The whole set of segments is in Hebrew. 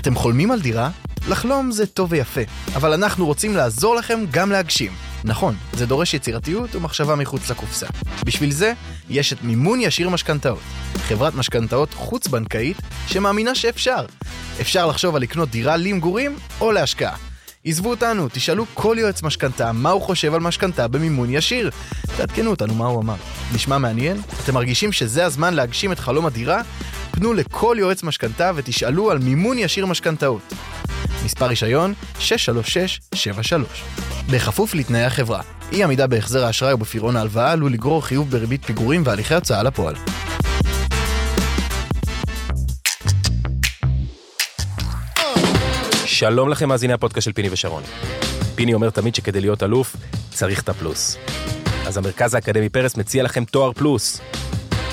אתם חולמים על דירה? לחלום זה טוב ויפה, אבל אנחנו רוצים לעזור לכם גם להגשים. נכון, זה דורש יצירתיות ומחשבה מחוץ לקופסה. בשביל זה, יש את מימון ישיר משכנתאות. חברת משכנתאות חוץ-בנקאית שמאמינה שאפשר. אפשר לחשוב על לקנות דירה למגורים או להשקעה. עזבו אותנו, תשאלו כל יועץ משכנתה מה הוא חושב על משכנתה במימון ישיר. תעדכנו אותנו מה הוא אמר. נשמע מעניין? אתם מרגישים שזה הזמן להגשים את חלום הדירה? פנו לכל יועץ משכנתה ותשאלו על מימון ישיר משכנתאות. מספר רישיון 63673. בכפוף לתנאי החברה. אי עמידה בהחזר האשראי ובפירעון ההלוואה עלול לגרור חיוב בריבית פיגורים והליכי הוצאה לפועל. שלום לכם מאזיני הפודקאסט של פיני ושרון. פיני אומר תמיד שכדי להיות אלוף, צריך את הפלוס. אז המרכז האקדמי פרס מציע לכם תואר פלוס.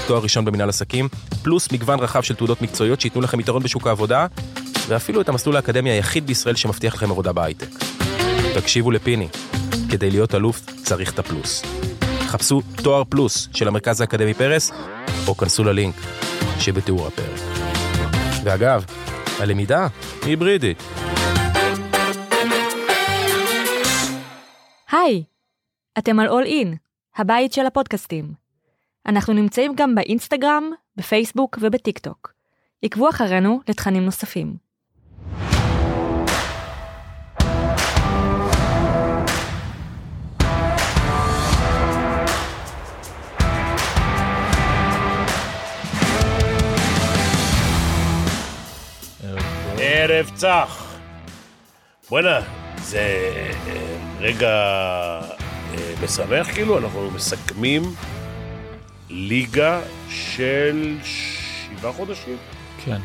תואר ראשון במנהל עסקים, פלוס מגוון רחב של תעודות מקצועיות שייתנו לכם יתרון בשוק העבודה, ואפילו את המסלול האקדמי היחיד בישראל שמבטיח לכם עבודה בהייטק. תקשיבו לפיני, כדי להיות אלוף צריך את הפלוס. חפשו תואר פלוס של המרכז האקדמי פרס, או כנסו ללינק שבתיאור הפרק. ואגב, הלמידה היא היברידית. היי, אתם על All In, הבית של הפודקאסטים. אנחנו נמצאים גם באינסטגרם, בפייסבוק ובטיק טוק. עקבו אחרינו לתכנים נוספים. ערב צח. בואנה, זה אה, רגע אה, משמח כאילו, אנחנו מסכמים ליגה של שבעה חודשים. כן.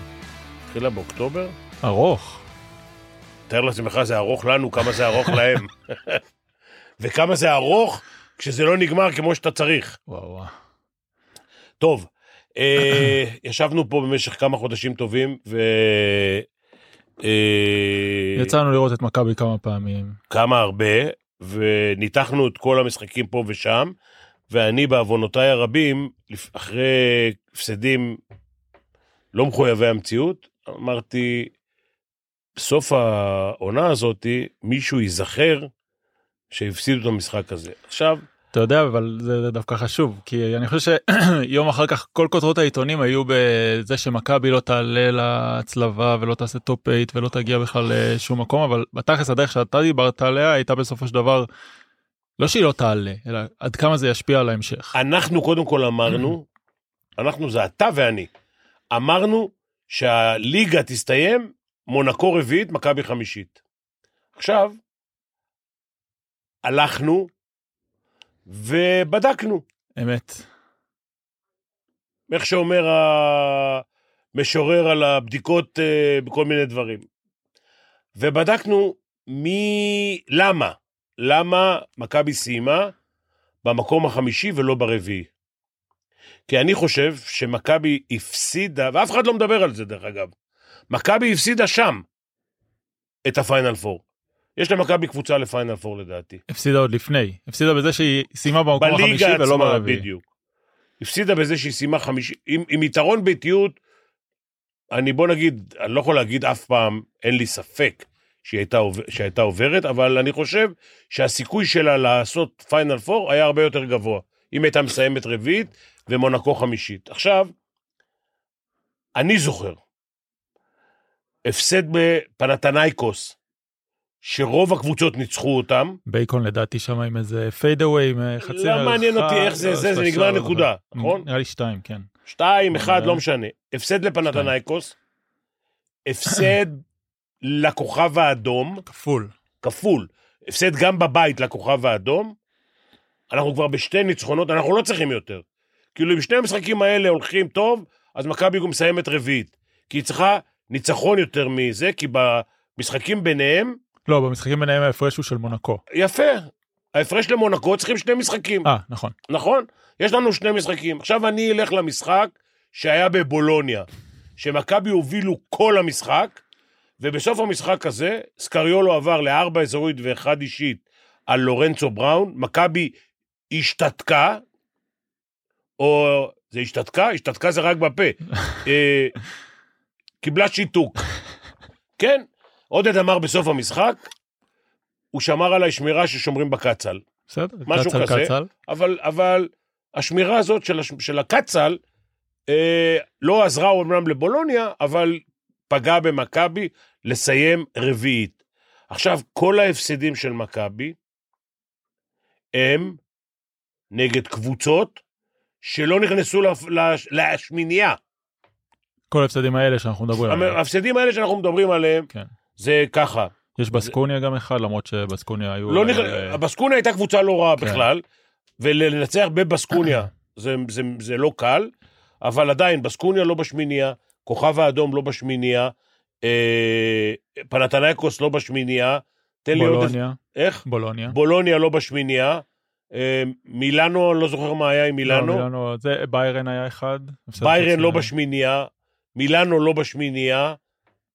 התחילה באוקטובר. ארוך. תאר לעצמך, זה ארוך לנו, כמה זה ארוך להם. וכמה זה ארוך כשזה לא נגמר כמו שאתה צריך. וואו וואו. טוב, אה, ישבנו פה במשך כמה חודשים טובים, ו... אה, יצאנו לראות את מכבי כמה פעמים. כמה הרבה, וניתחנו את כל המשחקים פה ושם, ואני בעוונותיי הרבים, אחרי הפסדים לא מחויבי המציאות, אמרתי, בסוף העונה הזאתי, מישהו ייזכר שהפסידו את המשחק הזה. עכשיו, אתה יודע אבל זה דווקא חשוב כי אני חושב שיום אחר כך כל כותרות העיתונים היו בזה שמכבי לא תעלה להצלבה ולא תעשה טופ 8 ולא תגיע בכלל לשום מקום אבל בתכלס הדרך שאתה דיברת עליה הייתה בסופו של דבר לא שהיא לא תעלה אלא עד כמה זה ישפיע על ההמשך. אנחנו קודם כל אמרנו, אנחנו זה אתה ואני, אמרנו שהליגה תסתיים, מונקו רביעית, מכבי חמישית. עכשיו, הלכנו ובדקנו, אמת. איך שאומר המשורר על הבדיקות אה, בכל מיני דברים. ובדקנו מי, למה, למה מכבי סיימה במקום החמישי ולא ברביעי. כי אני חושב שמכבי הפסידה, ואף אחד לא מדבר על זה דרך אגב, מכבי הפסידה שם את הפיינל פור. יש למכבי קבוצה לפיינל פור לדעתי. הפסידה עוד לפני הפסידה בזה שהיא סיימה במקום החמישי בליגה ולא עצמה, ברביעי. בדיוק. הפסידה בזה שהיא סיימה חמישי, עם, עם יתרון ביתיות, אני בוא נגיד, אני לא יכול להגיד אף פעם, אין לי ספק שהיא הייתה, עובר- שהייתה עוברת, אבל אני חושב שהסיכוי שלה לעשות Final Four היה הרבה יותר גבוה. אם הייתה מסיימת רביעית ומונקו חמישית. עכשיו, אני זוכר, הפסד בפנאתינייקוס, שרוב הקבוצות ניצחו אותם, Bacon לדעתי שם עם איזה fade away עם חצי לא מעניין אותי איך זה, לא, זה, זה נגמר לא נקודה, זוכר. נכון? נראה לי שתיים כן. שתיים, אחד. לא משנה. הפסד לפנתנייקוס, הפסד לכוכב האדום, כפול. כפול. הפסד גם בבית לכוכב האדום. אנחנו כבר בשתי ניצחונות, אנחנו לא צריכים יותר. כאילו, אם שני המשחקים האלה הולכים טוב, אז מכבי גם מסיימת רביעית. כי היא צריכה ניצחון יותר מזה, כי במשחקים ביניהם, לא במשחקים ביניהם ההפרש הוא של מונקו. יפה. ההפרש למונקו צריכים שני משחקים. אה נכון. נכון? יש לנו שני משחקים. עכשיו אני אלך למשחק שהיה בבולוניה, שמכבי הובילו כל המשחק, ובסוף המשחק הזה, סקריולו עבר לארבע אזורית ואחד אישית על לורנצו בראון, מכבי השתתקה, או זה השתתקה? השתתקה זה רק בפה. אה, קיבלה שיתוק. כן, עודד אמר בסוף המשחק, הוא שמר עליי שמירה ששומרים בקצ"ל. בסדר, משהו קצ"ל כזה. קצ"ל. אבל, אבל השמירה הזאת של, של הקצ"ל אה, לא עזרה אומנם לבולוניה, אבל פגעה במכבי לסיים רביעית. עכשיו, כל ההפסדים של מכבי הם נגד קבוצות שלא נכנסו לפ- לש- לשמינייה. כל ההפסדים האלה שאנחנו מדברים עליהם. ההפסדים האלה שאנחנו מדברים עליהם, כן. זה ככה. יש בסקוניה גם אחד, למרות שבסקוניה היו... לא אה, נכ... בסקוניה הייתה קבוצה לא רעה כן. בכלל, ולנצח בבסקוניה זה, זה, זה לא קל, אבל עדיין, בסקוניה לא בשמינייה, כוכב האדום לא בשמינייה, אה, פנתנייקוס לא בשמינייה, תן לי עוד... בולוניה, איך? בולוניה. בולוניה לא בשמינייה, אה, מילאנו, אני לא זוכר מה היה עם לא, מילאנו, מילאנו, זה ביירן היה אחד. ביירן לא בשמינייה, מילאנו לא בשמינייה,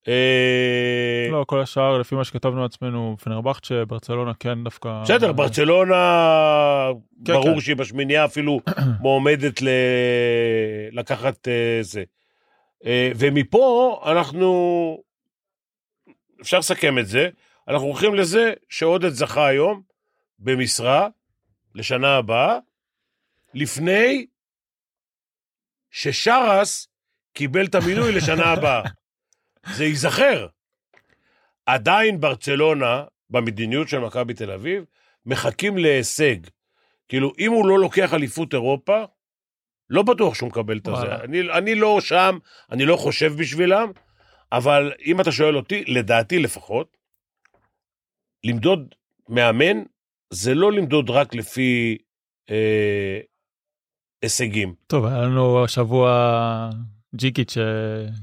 אה, לא, כל השאר, לפי מה שכתבנו לעצמנו, פנרבכצ'ה, ברצלונה כן דווקא... בסדר, ברצלונה, כן, ברור כן. שהיא בשמינייה אפילו מועמדת ל... לקחת אה, זה. אה, ומפה אנחנו, אפשר לסכם את זה, אנחנו הולכים לזה שעודד זכה היום במשרה לשנה הבאה, לפני ששרס קיבל את המינוי לשנה הבאה. זה ייזכר. עדיין ברצלונה, במדיניות של מכבי תל אביב, מחכים להישג. כאילו, אם הוא לא לוקח אליפות אירופה, לא בטוח שהוא מקבל את הזה. וואלה. אני, אני לא שם, אני לא חושב בשבילם, אבל אם אתה שואל אותי, לדעתי לפחות, למדוד מאמן זה לא למדוד רק לפי אה, הישגים. טוב, היה לנו השבוע ג'יקיץ'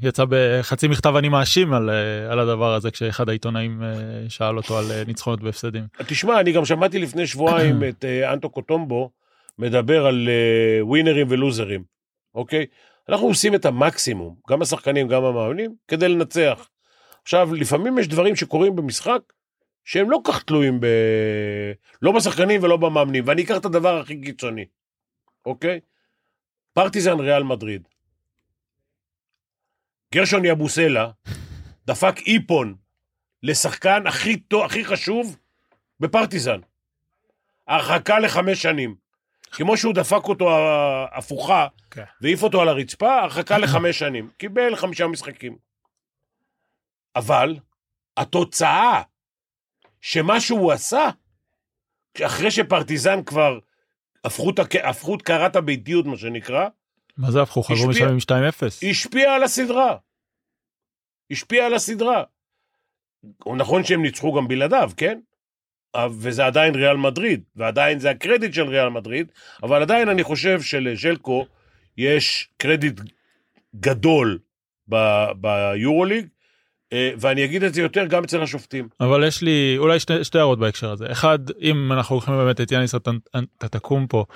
שיצא בחצי מכתב אני מאשים על, אה, על הדבר הזה כשאחד העיתונאים אה, שאל אותו על אה, ניצחונות והפסדים. תשמע, אני גם שמעתי לפני שבועיים את אה, אנטו קוטומבו מדבר על אה, ווינרים ולוזרים, אוקיי? אנחנו עושים את המקסימום, גם השחקנים, גם המאמנים, כדי לנצח. עכשיו, לפעמים יש דברים שקורים במשחק שהם לא כך תלויים ב... לא בשחקנים ולא במאמנים, ואני אקח את הדבר הכי קיצוני, אוקיי? פרטיזן ריאל מדריד. גרשון יבוסלה דפק איפון לשחקן הכי, טוב, הכי חשוב בפרטיזן. הרחקה לחמש שנים. כמו שהוא דפק אותו הפוכה כן. והעיף אותו על הרצפה, הרחקה לחמש שנים. קיבל חמישה משחקים. אבל התוצאה שמה שהוא עשה, אחרי שפרטיזן כבר הפכו את הק- הפכו את קערת הביתיות, מה שנקרא, מה זה הפכו? חזרו עם 2-0. השפיע על הסדרה. השפיע על הסדרה. נכון שהם ניצחו גם בלעדיו, כן? אה, וזה עדיין ריאל מדריד, ועדיין זה הקרדיט של ריאל מדריד, אבל עדיין אני חושב שלז'לקו יש קרדיט גדול ביורוליג, אה, ואני אגיד את זה יותר גם אצל השופטים. אבל יש לי אולי שתי, שתי הערות בהקשר הזה. אחד, אם אנחנו לוקחים באמת את יאניס טטקומפו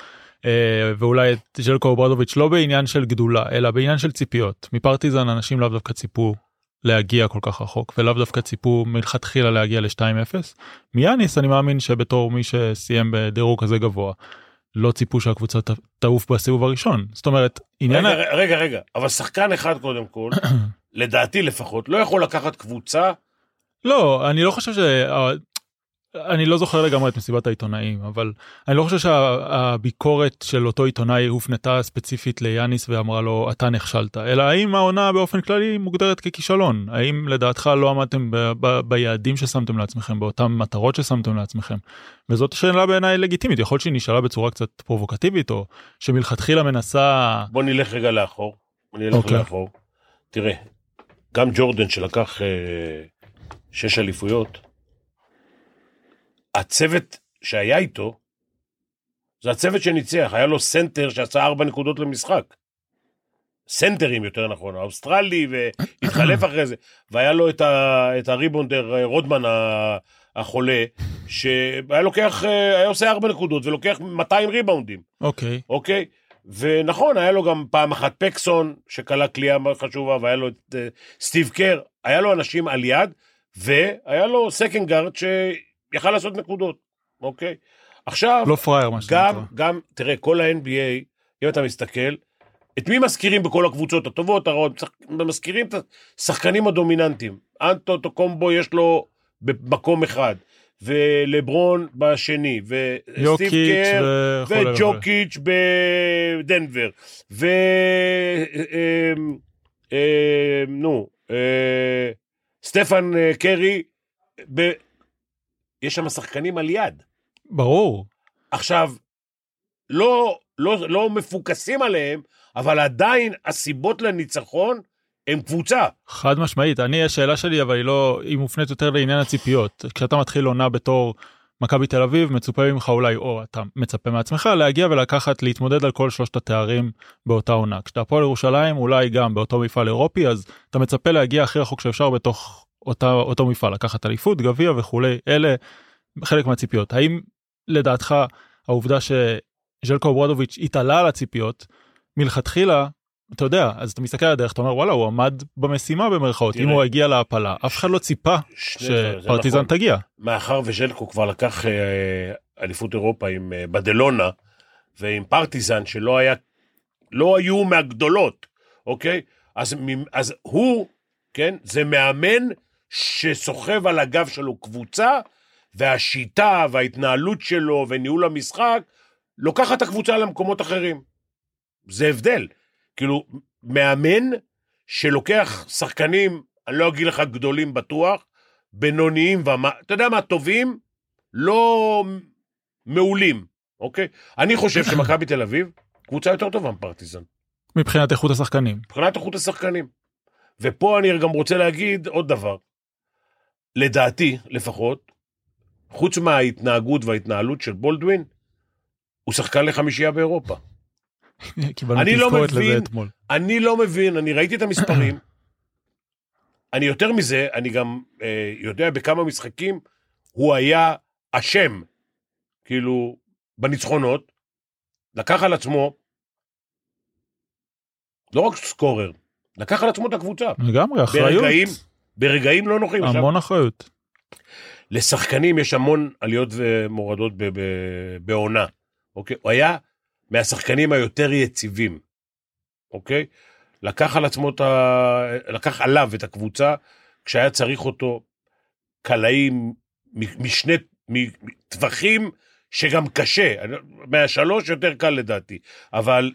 אה, ואולי את ז'לקו אוברדוביץ' לא בעניין של גדולה אלא בעניין של ציפיות. מפרטיזן אנשים לאו דווקא ציפו להגיע כל כך רחוק ולאו דווקא ציפו מלכתחילה להגיע ל-2-0. מיאניס אני מאמין שבתור מי שסיים בדירוג כזה גבוה לא ציפו שהקבוצה תעוף בסיבוב הראשון. זאת אומרת עניין... ה- רגע, רגע, רגע, אבל שחקן אחד קודם כל, לדעתי לפחות, לא יכול לקחת קבוצה לא, אני לא חושב ש... אני לא זוכר לגמרי את מסיבת העיתונאים, אבל אני לא חושב שהביקורת של אותו עיתונאי הופנתה ספציפית ליאניס ואמרה לו אתה נכשלת, אלא האם העונה באופן כללי מוגדרת ככישלון? האם לדעתך לא עמדתם ב- ב- ביעדים ששמתם לעצמכם, באותן מטרות ששמתם לעצמכם? וזאת שאלה בעיניי לגיטימית, יכול להיות שהיא נשאלה בצורה קצת פרובוקטיבית, או שמלכתחילה מנסה... בוא נלך רגע לאחור. אני אלך אוקיי. לאחור. תראה, גם ג'ורדן שלקח אה, שש אליפויות, הצוות שהיה איתו, זה הצוות שניצח, היה לו סנטר שעשה ארבע נקודות למשחק. סנטרים יותר נכון, האוסטרלי, והתחלף אחרי זה, והיה לו את, ה, את ה rebounder אה, רודמן החולה, שהיה לוקח, אה, היה עושה ארבע נקודות ולוקח 200 ריבאונדים. אוקיי, אוקיי? ונכון, היה לו גם פעם אחת פקסון, שכלה קליעה מאוד חשובה, והיה לו את uh, סטיב קר, היה לו אנשים על יד, והיה לו second guard שיכל לעשות נקודות, אוקיי? עכשיו, לא פראייר מה גם. גם, תראה, כל ה-NBA, אם אתה מסתכל, את מי מזכירים בכל הקבוצות הטובות, הרעות? מזכירים את השחקנים הדומיננטיים. אנטו קומבו יש לו במקום אחד, ולברון בשני, וסטיב קר, וכולי. וג'וקיץ' בדנבר, ו... אה, אה, נו, אה, סטפן אה, קרי, ב... יש שם שחקנים על יד. ברור. עכשיו, לא, לא, לא מפוקסים עליהם, אבל עדיין הסיבות לניצחון הם קבוצה. חד משמעית אני השאלה שלי אבל היא לא היא מופנית יותר לעניין הציפיות כשאתה מתחיל עונה בתור מכבי תל אביב מצופה ממך אולי או אתה מצפה מעצמך להגיע ולקחת להתמודד על כל שלושת התארים באותה עונה כשאתה הפועל ירושלים אולי גם באותו מפעל אירופי אז אתה מצפה להגיע הכי רחוק שאפשר בתוך אותה אותו מפעל לקחת אליפות גביע וכולי אלה חלק מהציפיות האם לדעתך העובדה שז'לקו ברודוביץ' התעלה על הציפיות מלכתחילה אתה יודע אז אתה מסתכל על הדרך אתה אומר וואלה הוא עמד במשימה במרכאות אם תראה. הוא הגיע להעפלה אף אחד לא ציפה שפרטיזן נכון. תגיע. מאחר וז'לקו כבר לקח אה, אליפות אירופה עם אה, בדלונה ועם פרטיזן שלא היה, לא היו מהגדולות, אוקיי? אז, אז הוא, כן, זה מאמן שסוחב על הגב שלו קבוצה, והשיטה וההתנהלות שלו וניהול המשחק, לוקחת את הקבוצה למקומות אחרים. זה הבדל. כאילו, מאמן שלוקח שחקנים, אני לא אגיד לך גדולים בטוח, בינוניים, ומה, אתה יודע מה, טובים, לא מעולים, אוקיי? אני חושב שמכבי תל אביב, קבוצה יותר טובה מפרטיזן, מבחינת איכות השחקנים. מבחינת איכות השחקנים. ופה אני גם רוצה להגיד עוד דבר. לדעתי, לפחות, חוץ מההתנהגות וההתנהלות של בולדווין, הוא שחקן לחמישייה באירופה. אני לא מבין. אני לא מבין, אני ראיתי את המספרים. אני יותר מזה, אני גם אה, יודע בכמה משחקים הוא היה אשם, כאילו, בניצחונות, לקח על עצמו, לא רק סקורר, לקח על עצמו את הקבוצה. לגמרי אחריות. ברגעים, ברגעים לא נוחים. עכשיו, המון אחריות. לשחקנים יש המון עליות ומורדות ב- ב- בעונה, אוקיי? הוא היה מהשחקנים היותר יציבים, אוקיי? לקח על עצמו את ה... לקח עליו את הקבוצה כשהיה צריך אותו קלעים משני מ- טווחים שגם קשה, מהשלוש יותר קל לדעתי, אבל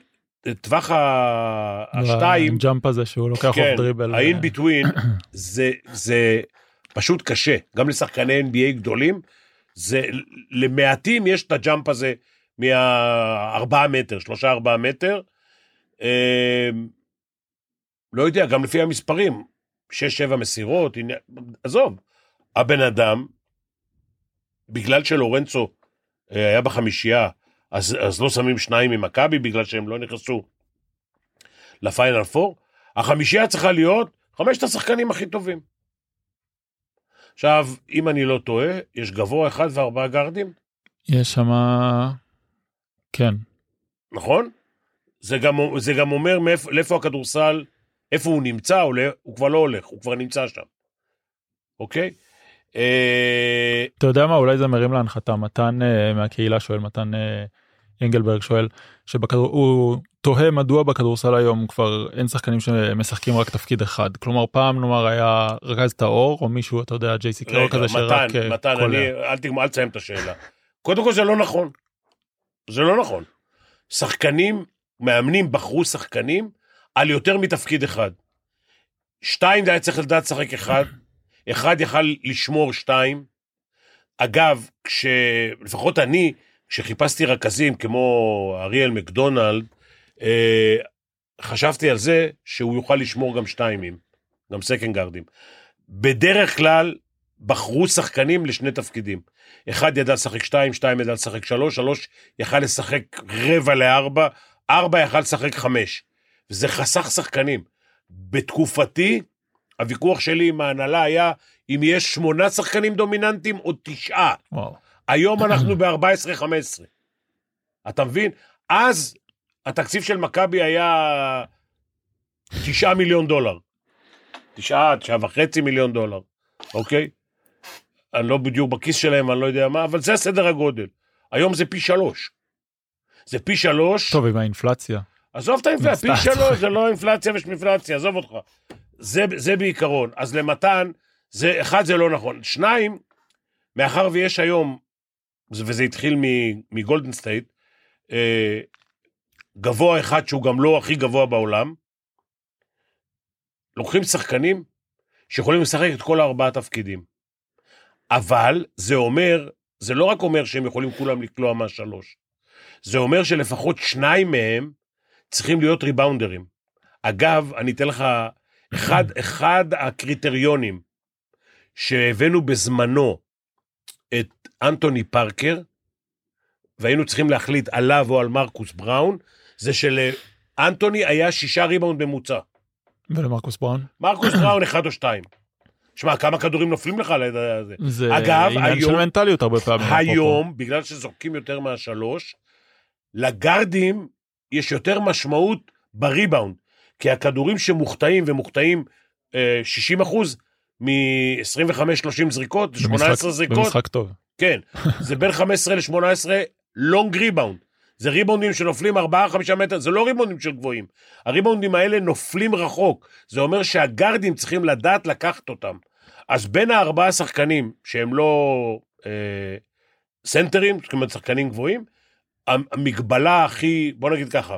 טווח השתיים, ה jump הזה שהוא לוקח כן, off dribble. between זה, זה פשוט קשה, גם לשחקני NBA גדולים, זה, למעטים יש את ה jump הזה מהארבעה מטר, שלושה ארבעה מטר, אה, לא יודע, גם לפי המספרים, שש שבע מסירות, הנה, עזוב, הבן אדם, בגלל שלורנצו אה, היה בחמישייה, אז, אז לא שמים שניים ממכבי בגלל שהם לא נכנסו לפיינל פור, החמישייה צריכה להיות חמשת השחקנים הכי טובים. עכשיו, אם אני לא טועה, יש גבוה אחד וארבעה גארדים, יש שם... כן. נכון? זה גם, זה גם אומר מאיפה, לאיפה הכדורסל, איפה הוא נמצא, הוא, לא- הוא כבר לא הולך, הוא כבר נמצא שם. אוקיי? אה, אתה יודע מה אולי זה מרים להנחתה מתן אה, מהקהילה שואל מתן אה, אנגלברג שואל שבכדור הוא תוהה מדוע בכדורסל היום כבר אין שחקנים שמשחקים רק תפקיד אחד כלומר פעם נאמר היה רכז טהור או מישהו אתה יודע ג'ייסי קרו רגע, כזה שרק מתן, אה, מתן. אני, אל, תגמר, אל תסיים את השאלה. קודם כל זה לא נכון. זה לא נכון. שחקנים, מאמנים בחרו שחקנים על יותר מתפקיד אחד. שתיים היה צריך לדעת לשחק אחד, אחד יכל לשמור שתיים. אגב, כשלפחות אני, כשחיפשתי רכזים כמו אריאל מקדונלד, אה, חשבתי על זה שהוא יוכל לשמור גם שתיימים, גם סקנד גארדים. בדרך כלל בחרו שחקנים לשני תפקידים. אחד ידע לשחק שתיים, שתיים ידע לשחק שלוש, שלוש יכל לשחק רבע לארבע, ארבע יכל לשחק חמש. וזה חסך שחקנים. בתקופתי, הוויכוח שלי עם ההנהלה היה אם יש שמונה שחקנים דומיננטיים או תשעה. וואו. היום אנחנו ב-14-15. אתה מבין? אז התקציב של מכבי היה תשעה מיליון דולר. תשעה, תשעה וחצי מיליון דולר, אוקיי? אני לא בדיוק בכיס שלהם, אני לא יודע מה, אבל זה סדר הגודל. היום זה פי שלוש. זה פי שלוש. טוב עם האינפלציה עזוב את האינפלציה, פי. שלוש, זה לא אינפלציה ושמיפלציה, עזוב אותך. זה, זה בעיקרון. אז למתן, זה, אחד, זה לא נכון. שניים, מאחר ויש היום, וזה התחיל מגולדן סטייט, אה, גבוה אחד שהוא גם לא הכי גבוה בעולם, לוקחים שחקנים שיכולים לשחק את כל הארבעה תפקידים. אבל זה אומר, זה לא רק אומר שהם יכולים כולם לקלוע מהשלוש, זה אומר שלפחות שניים מהם צריכים להיות ריבאונדרים. אגב, אני אתן לך אחד, אחד הקריטריונים שהבאנו בזמנו אנטוני פארקר, והיינו צריכים להחליט עליו או על מרקוס בראון, זה שלאנטוני היה שישה ריבאונד ממוצע. ולמרקוס בראון? מרקוס בראון אחד או שתיים. שמע, כמה כדורים נופלים לך על זה? זה אגב, עניין של היום- מנטליות הרבה פעמים. היום, בגלל שזורקים יותר מהשלוש, לגארדים יש יותר משמעות בריבאונד, כי הכדורים שמוחטאים ומוחטאים אה, 60 אחוז מ-25-30 זריקות, 18 במשחק- זריקות, במשחק טוב. כן, זה בין 15 ל-18 לונג ריבאונד. זה ריבאונדים שנופלים 4-5 מטר, זה לא ריבאונדים של גבוהים. הריבאונדים האלה נופלים רחוק. זה אומר שהגארדים צריכים לדעת לקחת אותם. אז בין הארבעה שחקנים שהם לא אה, סנטרים, זאת אומרת שחקנים גבוהים, המגבלה הכי, בוא נגיד ככה,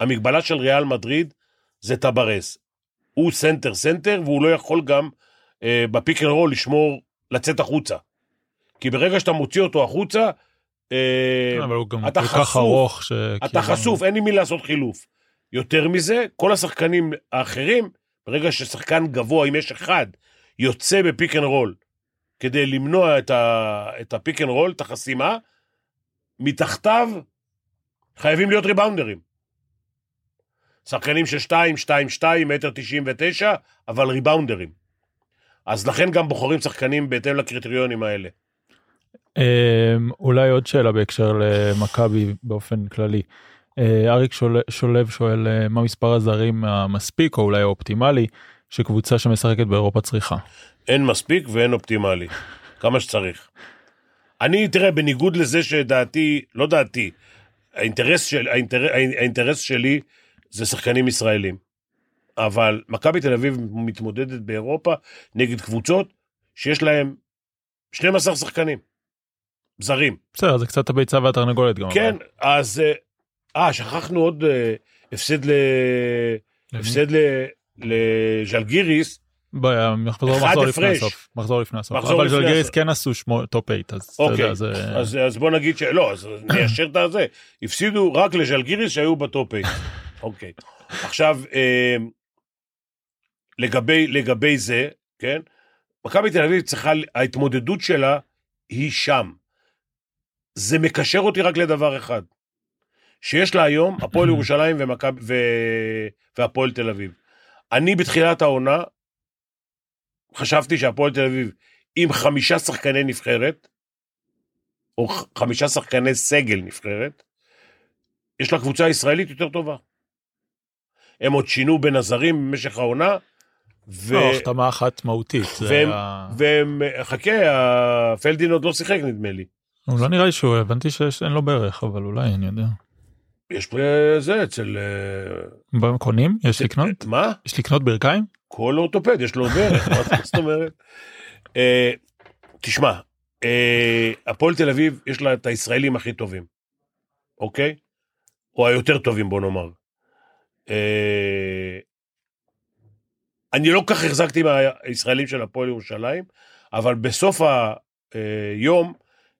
המגבלה של ריאל מדריד זה טברס. הוא סנטר סנטר, והוא לא יכול גם אה, ב pick and roll לשמור, לצאת החוצה. כי ברגע שאתה מוציא אותו החוצה, אה, כן, אבל הוא גם אתה כל כך. ארוך. אתה כאילו- חשוף, אין עם מי לעשות חילוף. יותר מזה, כל השחקנים האחרים, ברגע ששחקן גבוה, אם יש אחד, יוצא ב pick and roll כדי למנוע את, ה, את ה pick and roll, את החסימה, מתחתיו חייבים להיות ריבאונדרים. שחקנים של 2, 2, 2, מטר 99, אבל ריבאונדרים. אז לכן גם בוחרים שחקנים בהתאם לקריטריונים האלה. אמ, אולי עוד שאלה בהקשר למכבי באופן כללי. אה, אריק שול- שולב שואל אה, מה מספר הזרים המספיק או אולי האופטימלי שקבוצה שמשחקת באירופה צריכה. אין מספיק ואין אופטימלי. כמה שצריך. אני, תראה, בניגוד לזה שדעתי, לא דעתי, האינטרס, של, האינטר, האינטרס שלי זה שחקנים ישראלים. אבל מכבי תל אביב מתמודדת באירופה נגד קבוצות שיש להם 12 שחקנים. זרים. בסדר זה קצת הביצה והתרנגולת גם. כן. אז... אה, אה, שכחנו עוד אה, הפסד ל... הפסד ל... לז'לגיריס, מחזור לפני. הסוף. מחזור לפני הסוף. אבל ז'לגיריס. כן עשו שמו top 8 אז אתה אוקיי, יודע זה אז, בוא נגיד שלא, אז ניישר את הזה. הפסידו רק לז'לגיריס שהיו ב top 8. אוקיי. עכשיו, אה, לגבי, לגבי זה, כן? מכבי תל אביב צריכה, ההתמודדות שלה היא שם. זה מקשר אותי רק לדבר אחד. שיש לה היום הפועל ירושלים ומכב, ו... והפועל תל אביב. אני בתחילת העונה חשבתי שהפועל תל אביב עם חמישה שחקני נבחרת, או חמישה שחקני סגל נבחרת, יש לה קבוצה ישראלית יותר טובה. הם עוד שינו בין הזרים במשך העונה, ו... לא, החתמה אחת מהותית. והם, היה- והם, חכה, הפלדין עוד לא שיחק נדמה לי. הוא לא נראה לי שהוא הבנתי שאין לו ברך אבל אולי אני יודע. יש פה זה אצל... אה, קונים? יש לקנות? מה? יש לקנות ברכיים? כל אורתופד יש לו ברך, מה זאת אומרת? אה, תשמע, אה, הפועל תל אביב יש לה את הישראלים הכי טובים, אוקיי? או היותר טובים בוא נאמר. אה, אני לא כך החזקתי מהישראלים של הפועל ירושלים, אבל בסוף היום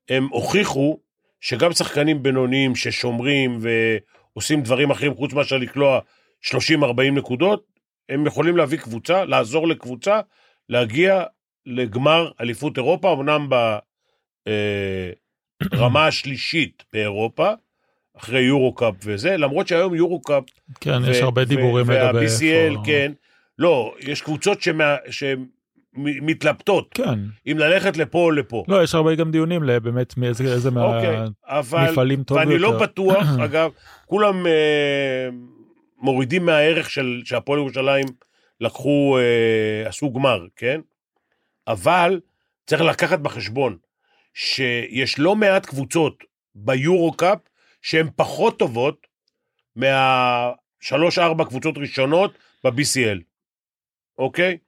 הם הוכיחו שגם שחקנים בינוניים ששומרים ועושים דברים אחרים חוץ מאשר לקלוע 30-40 נקודות, הם יכולים להביא קבוצה, לעזור לקבוצה, להגיע לגמר אליפות אירופה, אמנם ברמה השלישית באירופה, אחרי יורו-קאפ וזה, למרות שהיום יורו-קאפ כן, יש ו- הרבה ו- דיבורים לגבי וה-BCL, איפה... כן. לא, יש קבוצות שמה- שמתלבטות כן. אם ללכת לפה או לפה. לא, יש הרבה גם דיונים לבאמת מאיזה איזה אוקיי. מהמפעלים טוב יותר. ואני לא בטוח, אגב, כולם אה, מורידים מהערך של שהפועל ירושלים לקחו, אה, עשו גמר, כן? אבל צריך לקחת בחשבון שיש לא מעט קבוצות ביורו-קאפ שהן פחות טובות מהשלוש-ארבע קבוצות ראשונות ב-BCL, אוקיי?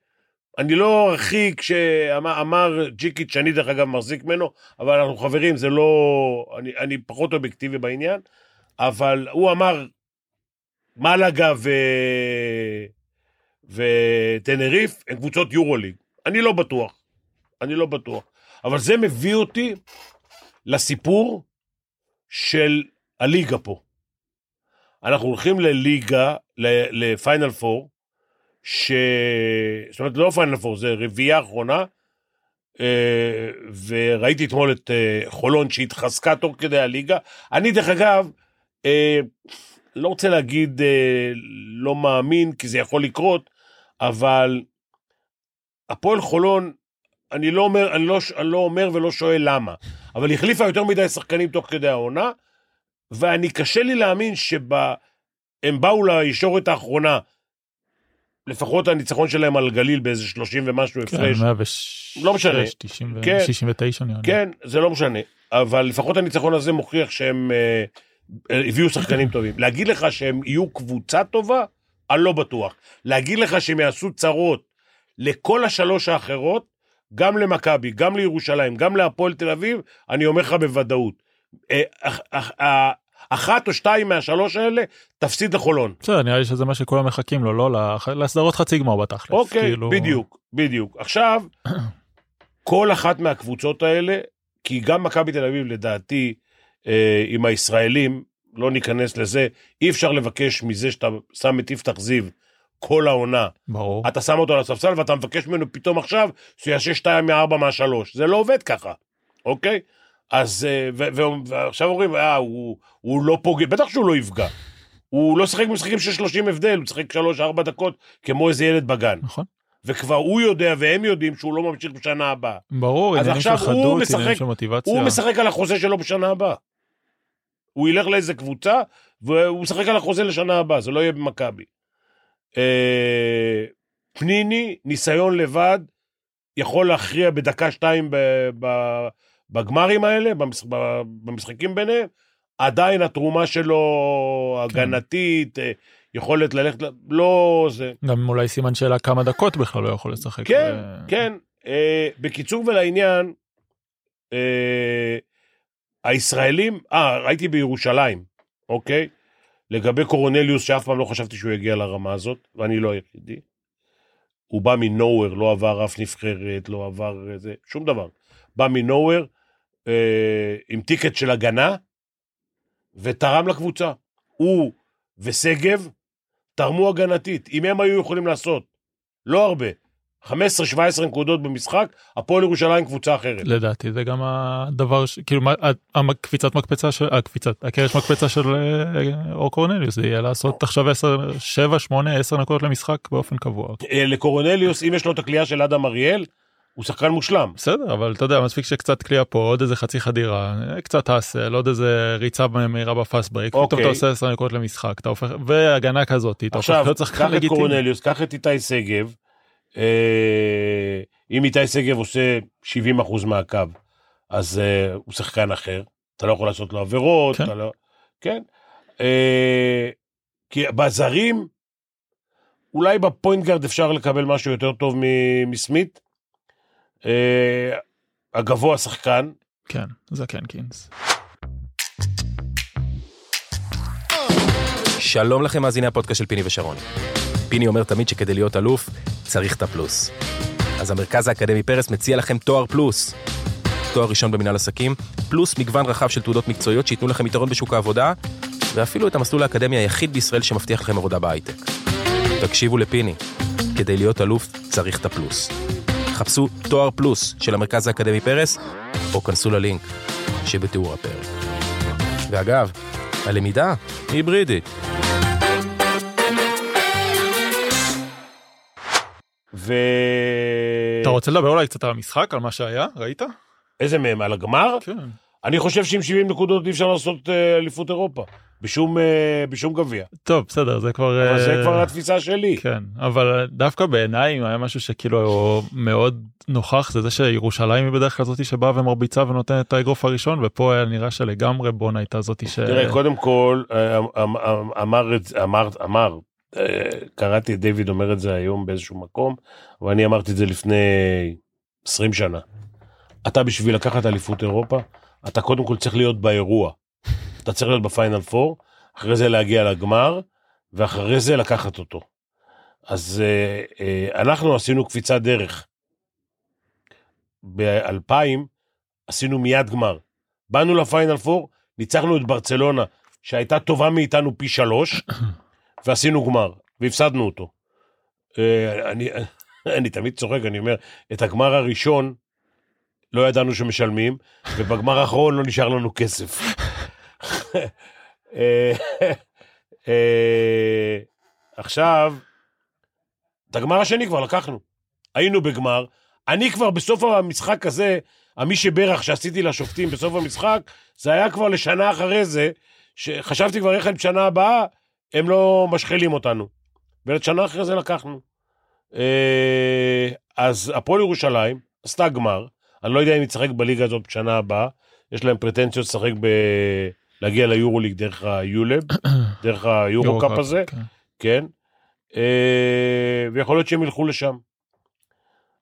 אני לא ארחיק שאמר אמר ג'יקיץ', שאני דרך אגב מחזיק ממנו, אבל אנחנו חברים, זה לא... אני, אני פחות אובייקטיבי בעניין, אבל הוא אמר, מלאגה ו... וטנריף הם קבוצות יורוליג. אני לא בטוח. אני לא בטוח. אבל זה מביא אותי לסיפור של הליגה פה. אנחנו הולכים לליגה, לפיינל פור, ש... זאת אומרת, לא פיינל פור, זה רביעייה אחרונה, אה, וראיתי אתמול את אה, חולון שהתחזקה תוך כדי הליגה. אני, דרך אגב, אה, לא רוצה להגיד לא מאמין, כי זה יכול לקרות, אבל הפועל חולון, אני לא אומר, אני לא, אני לא אומר ולא שואל למה, אבל החליפה יותר מדי שחקנים תוך כדי העונה, ואני קשה לי להאמין שהם באו לישורת האחרונה, לפחות הניצחון שלהם על גליל באיזה 30 ומשהו כן, הפרש. 106, לא משנה. 90 ו- כן. 69 נראה לי. כן, זה לא משנה, אבל לפחות הניצחון הזה מוכיח שהם אה, אה, הביאו שחקנים טובים. להגיד לך שהם יהיו קבוצה טובה? אני לא בטוח. להגיד לך שהם יעשו צרות לכל השלוש האחרות, גם למכבי, גם לירושלים, גם להפועל תל אביב, אני אומר לך בוודאות. אח- אח- אחת או שתיים מהשלוש האלה תפסיד לחולון. בסדר, נראה לי שזה מה שכולם מחכים לו, לא לסדרות חצי גמר בתכלס. אוקיי, כאילו- בדיוק, בדיוק. עכשיו, כל אחת מהקבוצות האלה, כי גם מכבי תל אביב, לדעתי, אה, עם הישראלים, לא ניכנס לזה, אי אפשר לבקש מזה שאתה שם את יפתח זיו כל העונה. ברור. אתה שם אותו על הספסל ואתה מבקש ממנו פתאום עכשיו שיעשה שתיים מארבע מהשלוש. זה לא עובד ככה, אוקיי? אז, אה, ועכשיו אומרים, אה, הוא, הוא לא פוגע, בטח שהוא לא יפגע. הוא לא שיחק במשחקים של 30 הבדל, הוא שיחק 3-4 דקות כמו איזה ילד בגן. נכון. וכבר הוא יודע והם יודעים שהוא לא ממשיך בשנה הבאה. ברור, עניינים של חדות, עניינים של מוטיבציה. הוא משחק על החוזה שלו בשנה הבאה. הוא ילך לאיזה קבוצה, והוא משחק על החוזה לשנה הבאה, זה לא יהיה במכבי. אה, פניני, ניסיון לבד, יכול להכריע בדקה-שתיים ב- ב- בגמרים האלה, במשחקים ביניהם. עדיין התרומה שלו הגנתית, אה, יכולת ללכת, לא זה. גם אולי סימן שאלה כמה דקות בכלל לא יכול לשחק. כן, ו- כן. אה, בקיצור ולעניין, אה, הישראלים, אה, ראיתי בירושלים, אוקיי? לגבי קורונליוס, שאף פעם לא חשבתי שהוא יגיע לרמה הזאת, ואני לא היחידי. הוא בא מנוהוור, לא עבר אף נבחרת, לא עבר איזה, שום דבר. בא מנוהוור, אה, עם טיקט של הגנה, ותרם לקבוצה. הוא ושגב תרמו הגנתית. אם הם היו יכולים לעשות, לא הרבה, 15-17 נקודות במשחק, הפועל ירושלים קבוצה אחרת. לדעתי זה גם הדבר ש... כאילו הקפיצת מקפצה של הקפיצת הקרש מקפצה של אה, אור קורנליוס זה יהיה לעשות עכשיו 10 7 8 10 נקודות למשחק באופן קבוע. אה, לקורנליוס, אם יש לו את הקליעה של אדם אריאל, הוא שחקן מושלם. בסדר אבל אתה יודע מספיק שקצת קליעה פה עוד איזה חצי חדירה אה, קצת hustle עוד איזה ריצה מהירה ב fast break פתאום אוקיי. אתה עושה 10 נקודות למשחק אתה הופך והגנה כזאת אתה הופך עכשיו, להיות קח שחקן את לגיטימי. קורנליוס, קח את איתי שגב. אה, אם איתי שגב עושה 70% מהקו, אז אה, הוא שחקן אחר. אתה לא יכול לעשות לו עבירות, כן. אתה לא... כן. אה, כי בזרים, אולי בפוינט גארד אפשר לקבל משהו יותר טוב מסמית. אה, הגבוה שחקן, כן זקן קינס. שלום לכם מאזיני הפודקאסט של פיני ושרוני. פיני אומר תמיד שכדי להיות אלוף, צריך את הפלוס. אז המרכז האקדמי פרס מציע לכם תואר פלוס. תואר ראשון במנהל עסקים, פלוס מגוון רחב של תעודות מקצועיות שייתנו לכם יתרון בשוק העבודה, ואפילו את המסלול האקדמי היחיד בישראל שמבטיח לכם עבודה בהייטק. תקשיבו לפיני, כדי להיות אלוף צריך את הפלוס. חפשו תואר פלוס של המרכז האקדמי פרס, או כנסו ללינק שבתיאור הפרק. ואגב, הלמידה היא היברידית. ו... אתה רוצה לדבר אולי קצת על המשחק על מה שהיה ראית? איזה מהם? על הגמר? כן. אני חושב שעם 70 נקודות אי אפשר לעשות אה, אליפות אירופה. בשום, אה, בשום גביע. טוב בסדר זה כבר אבל זה אה, כבר התפיסה שלי. כן אבל דווקא בעיניי היה משהו שכאילו מאוד נוכח זה זה שירושלים היא בדרך כלל זאתי שבאה ומרביצה ונותנת את האגרוף הראשון ופה היה נראה שלגמרי בונה הייתה זאתי ש... תראה, קודם כל, אה, אמ- אמ- אמר, אמר, אמר אה, קראתי את דיוויד אומר את זה היום באיזשהו מקום, אבל אני אמרתי את זה לפני 20 שנה. אתה בשביל לקחת אליפות אירופה, אתה קודם כל צריך להיות באירוע. אתה צריך להיות בפיינל פור, אחרי זה להגיע לגמר, ואחרי זה לקחת אותו. אז אה, אה, אנחנו עשינו קפיצת דרך. ב-2000 עשינו מיד גמר. באנו לפיינל פור, ניצחנו את ברצלונה, שהייתה טובה מאיתנו פי שלוש, ועשינו גמר, והפסדנו אותו. אה, אני, אני תמיד צוחק, אני אומר, את הגמר הראשון לא ידענו שמשלמים, ובגמר האחרון לא נשאר לנו כסף. אה, אה, עכשיו, את הגמר השני כבר לקחנו. היינו בגמר, אני כבר בסוף המשחק הזה, המי שברך שעשיתי לשופטים בסוף המשחק, זה היה כבר לשנה אחרי זה, שחשבתי כבר איך הם בשנה הבאה, הם לא משחילים אותנו. ולשנה אחרי זה לקחנו. אה, אז הפועל ירושלים עשתה גמר, אני לא יודע אם יצחק בליגה הזאת בשנה הבאה, יש להם פרטנציות לשחק ב... להגיע ליורוליג דרך היולב, דרך היורו-קאפ הזה, כן. כן, אה, ויכול להיות שהם ילכו לשם.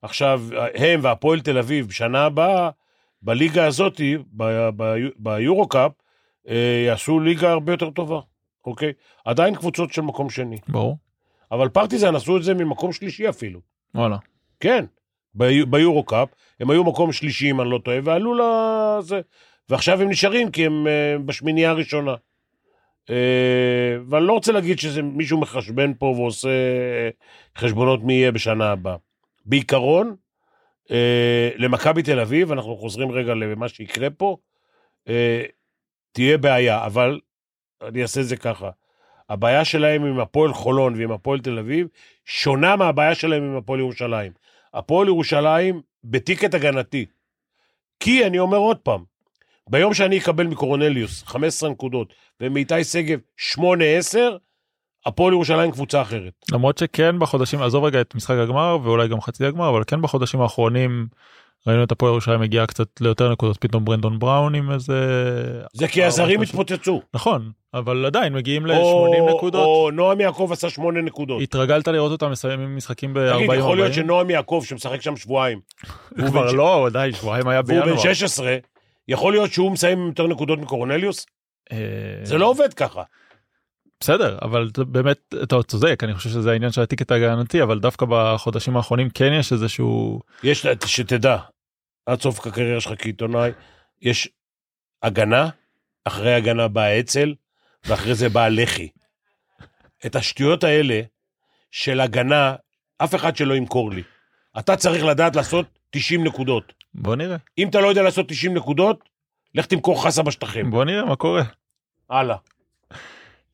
עכשיו, הם והפועל תל אביב בשנה הבאה, בליגה הזאת, ביורו-קאפ, אה, יעשו ליגה הרבה יותר טובה, אוקיי? עדיין קבוצות של מקום שני. ברור. אבל פרטיזן עשו את זה ממקום שלישי אפילו. וואלה. כן, בי- ביורו-קאפ, הם היו מקום שלישי, אם אני לא טועה, ועלו לזה. ועכשיו הם נשארים כי הם אה, בשמינייה הראשונה. אה, ואני לא רוצה להגיד שזה מישהו מחשבן פה ועושה אה, חשבונות מי יהיה בשנה הבאה. בעיקרון, למכבי תל אביב, אנחנו חוזרים רגע למה שיקרה פה, תהיה בעיה, אבל אני אעשה את זה ככה. הבעיה שלהם עם הפועל חולון ועם הפועל תל אביב שונה מהבעיה שלהם עם הפועל ירושלים. הפועל ירושלים בטיקט הגנתי. כי, אני אומר עוד פעם, ביום שאני אקבל מקורנליוס 15 נקודות ומאיתי שגב 8-10, הפועל ירושלים קבוצה אחרת. למרות שכן בחודשים, עזוב רגע את משחק הגמר ואולי גם חצי הגמר, אבל כן בחודשים האחרונים ראינו את הפועל ירושלים מגיעה קצת ליותר נקודות, פתאום ברנדון בראון עם איזה... זה כי הזרים התפוצצו. נכון, אבל עדיין מגיעים או- ל-80 נקודות. או נועם יעקב עשה 8 נקודות. התרגלת לראות אותם מסיימים משחקים תגיד, ב-40-40? יכול להיות שנועם יעקב שמשחק שם שבועיים, הוא כבר לא, די, שבועיים היה והוא בן בינואר. 16, יכול להיות שהוא מסיים עם יותר נקודות מקורנליוס? אה, זה לא עובד ככה. בסדר, אבל באמת, אתה צודק, אני חושב שזה העניין של הטיקט ההגנתי, אבל דווקא בחודשים האחרונים כן יש איזשהו... יש, שתדע, עד סוף הקריירה שלך כעיתונאי, יש הגנה, אחרי הגנה באה אצ"ל, ואחרי זה באה לח"י. את השטויות האלה של הגנה, אף אחד שלא ימכור לי. אתה צריך לדעת לעשות 90 נקודות. בוא נראה, אם אתה לא יודע לעשות 90 נקודות, לך תמכור חסה בשטחים. בוא נראה מה קורה. הלאה.